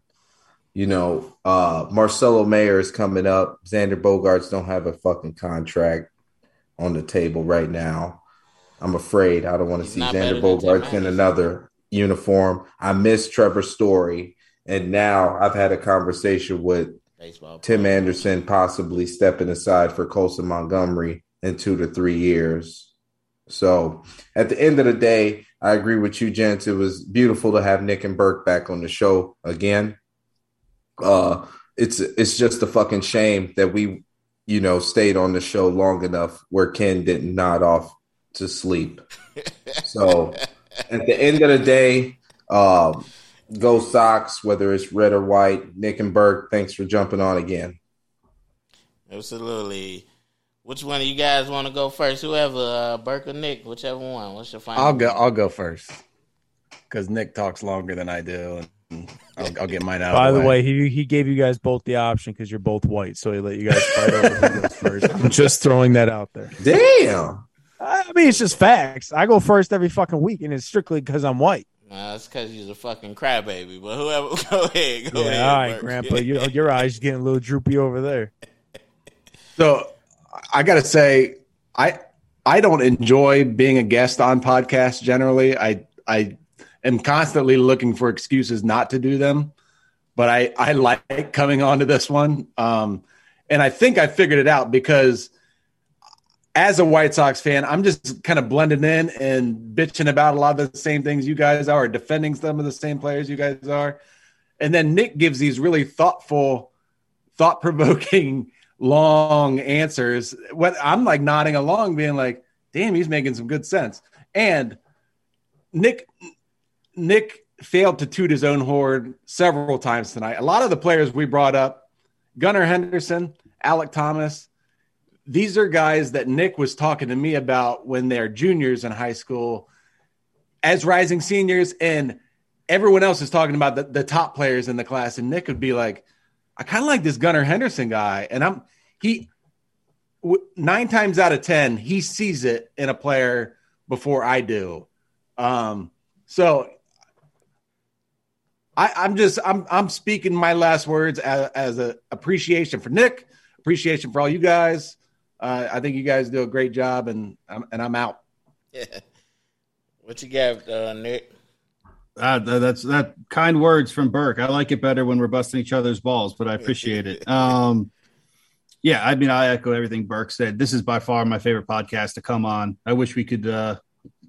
You know, uh, Marcelo Mayer is coming up. Xander Bogaerts don't have a fucking contract on the table right now. I'm afraid I don't want to see Xander Bogaerts in another uniform. I miss Trevor Story, and now I've had a conversation with Baseball Tim Anderson possibly stepping aside for Colson Montgomery in two to three years. So at the end of the day, I agree with you, gents. It was beautiful to have Nick and Burke back on the show again. Uh, it's it's just a fucking shame that we, you know, stayed on the show long enough where Ken didn't nod off to sleep. So at the end of the day, um, go Sox, whether it's red or white. Nick and Burke, thanks for jumping on again. Absolutely. Which one of you guys want to go first? Whoever, uh, Burke or Nick, whichever one. What's your final? I'll go. I'll go first because Nick talks longer than I do, and I'll, I'll get mine out. By of the the way, he he gave you guys both the option because you're both white, so he let you guys fight over who goes first. I'm just throwing that out there. Damn. I mean, it's just facts. I go first every fucking week, and it's strictly because I'm white. Nah, that's because you're a fucking crybaby. But whoever, go ahead. Go yeah, ahead. all right, Burke. Grandpa. Your, your eyes getting a little droopy over there. So I got to say, I I don't enjoy being a guest on podcasts. Generally, I I am constantly looking for excuses not to do them, but I I like coming onto this one, um, and I think I figured it out because as a White Sox fan, I'm just kind of blending in and bitching about a lot of the same things you guys are, defending some of the same players you guys are, and then Nick gives these really thoughtful, thought provoking long answers. What I'm like nodding along, being like, "Damn, he's making some good sense." And Nick, Nick failed to toot his own horn several times tonight. A lot of the players we brought up, Gunnar Henderson, Alek Thomas, these are guys that Nick was talking to me about when they're juniors in high school, as rising seniors, and everyone else is talking about the, the top players in the class. And Nick would be like, I kind of like this Gunnar Henderson guy, and I'm he w- nine times out of ten he sees it in a player before I do. Um, so I, I'm just I'm I'm speaking my last words as, as a appreciation for Nick, appreciation for all you guys. Uh, I think you guys do a great job, and I'm, and I'm out. Yeah. What you got, uh, Nick? Uh, that's that kind words from Burke. I like it better when we're busting each other's balls, but I appreciate it. Um, yeah, I mean, I echo everything Burke said. This is by far my favorite podcast to come on. I wish we could, uh,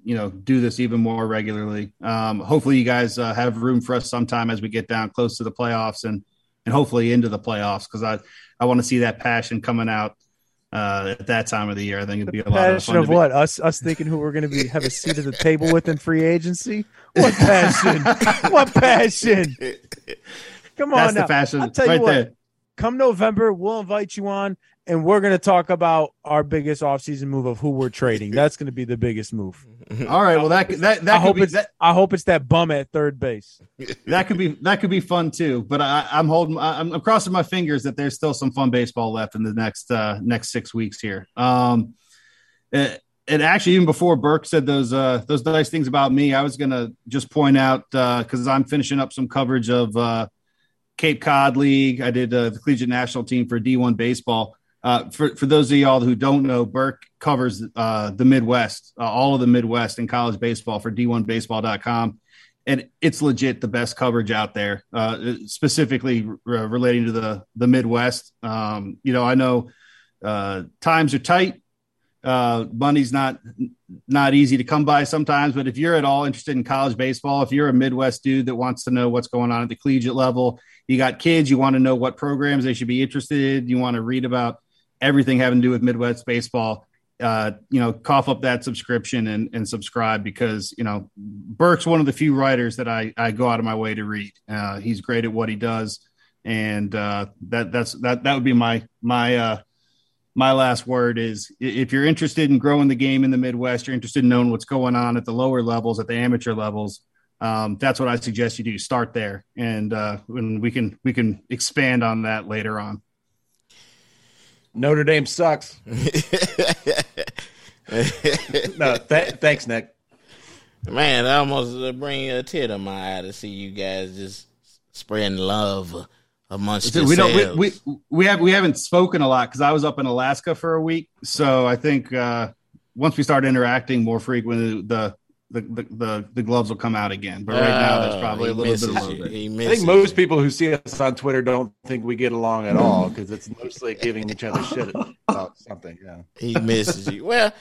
you know, do this even more regularly. Um, hopefully, you guys uh, have room for us sometime as we get down close to the playoffs and and hopefully into the playoffs because I I want to see that passion coming out uh, at that time of the year. I think it'd be a lot of fun. of to be- what? Us us thinking who we're going to be have a seat at the table with in free agency? What passion? what passion? Come on That's now. the passion I'll tell right you what. there. Come November, we'll invite you on, and we're going to talk about our biggest offseason move of who we're trading. That's going to be the biggest move. All right, well that that I that hope be it's that, I hope it's that bum at third base. that could be that could be fun too. But I, I'm holding I'm, I'm crossing my fingers that there's still some fun baseball left in the next uh, next six weeks here. Um, and, and actually, even before Burke said those uh, those nice things about me, I was gonna just point out because I'm finishing up some coverage of uh, Cape Cod League. I did uh, the collegiate national team for D1 baseball. Uh, for for those of y'all who don't know, Burke covers uh, the Midwest, uh, all of the Midwest in college baseball for D1Baseball.com, and it's legit the best coverage out there, uh, specifically relating to the the Midwest. Um, you know, I know uh, times are tight. Money's not not easy to come by sometimes, but if you're at all interested in college baseball, if you're a Midwest dude that wants to know what's going on at the collegiate level, you got kids, you want to know what programs they should be interested in, you want to read about everything having to do with Midwest baseball, uh, you know, cough up that subscription and, and subscribe because, you know, Burke's one of the few writers that I, I go out of my way to read. Uh, he's great at what he does. And uh, that that's that that would be my my uh, my last word is if you're interested in growing the game in the Midwest, you're interested in knowing what's going on at the lower levels, at the amateur levels. Um, that's what I suggest you do. Start there, and uh, when we can we can expand on that later on. Notre Dame sucks. no, th- thanks, Nick. Man, I almost uh, bring a tear to my eye to see you guys just spreading love amongst So we yourselves. don't we, we we have we haven't spoken a lot because I was up in Alaska for a week. So I think uh, once we start interacting more frequently, the the, the the the gloves will come out again. But right now, there's Oh, probably a little bit of you. I think most you. people who see us on Twitter don't think we get along at all because it's mostly giving each other shit about something. Yeah. He misses you. Well,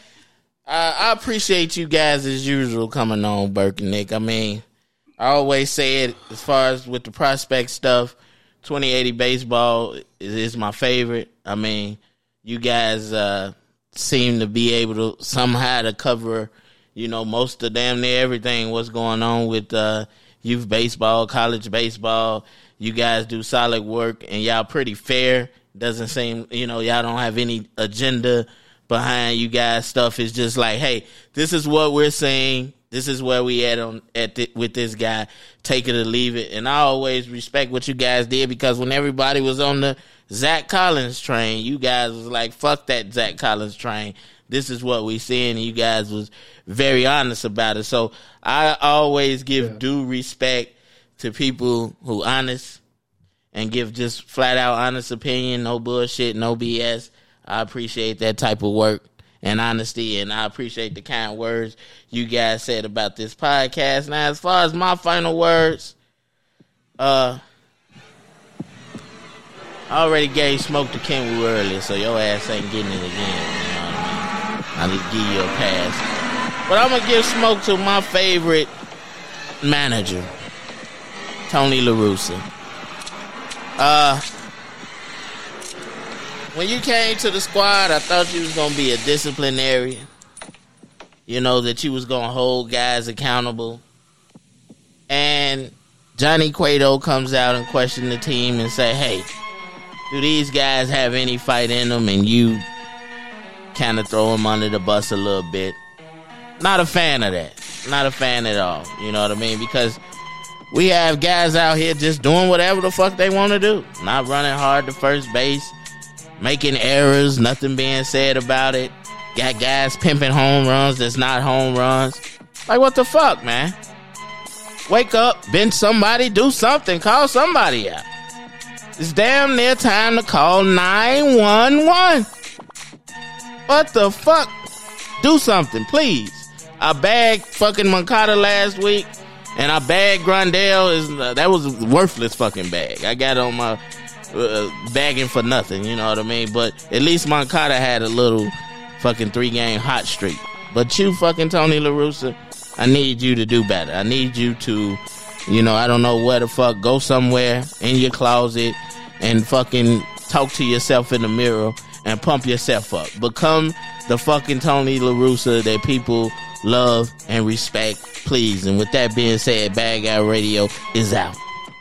I, I appreciate you guys as usual coming on, Burke and Nick. I mean, I always say it as far as with the prospect stuff. 2080 baseball is, is my favorite. I mean, you guys uh, seem to be able to somehow to cover, you know, most of damn near everything. What's going on with uh, youth baseball, college baseball? You guys do solid work, and y'all pretty fair Doesn't seem, you know, y'all don't have any agenda behind you guys stuff. It's just like, hey, this is what we're saying. This is where we at on at with this guy. Take it or leave it. And I always respect what you guys did because when everybody was on the Zack Collins train, you guys was like, fuck that Zack Collins train. This is what we seeing. And you guys was very honest about it. So I always give due respect to people who honest and give just flat out honest opinion, no bullshit, no BS. I appreciate that type of work and honesty, and I appreciate the kind words you guys said about this podcast. Now, as far as my final words, uh, I already gave smoke to Kenwu earlier, so your ass ain't getting it again. You know what I mean? I need to give you a pass. But I'm gonna give smoke to my favorite manager, Tony La Russa. Uh, when you came to the squad, I thought you was gonna be a disciplinarian. You know that you was gonna hold guys accountable. And Johnny Cueto comes out and question the team and say, "Hey, do these guys have any fight in them?" And you kind of throw him under the bus a little bit. Not a fan of that. Not a fan at all. You know what I mean? Because we have guys out here just doing whatever the fuck they want to do. Not running hard to first base, making errors, nothing being said about it. Got guys pimping home runs that's not home runs. Like, what the fuck, man? Wake up, bend somebody, do something, call somebody out. It's damn near time to call 911. What the fuck? Do something, please. I bagged fucking Moncada last week, and I bagged Grandal. Is uh, that was a worthless fucking bag. I got on my uh, bagging for nothing. You know what I mean? But at least Moncada had a little fucking three game hot streak. But you fucking Tony La Russa, I need you to do better. I need you to, you know, I don't know where the fuck, go somewhere in your closet and fucking talk to yourself in the mirror and pump yourself up. Become the fucking Tony La Russa that people love and respect, please. And with that being said, Bad Guy Radio is out.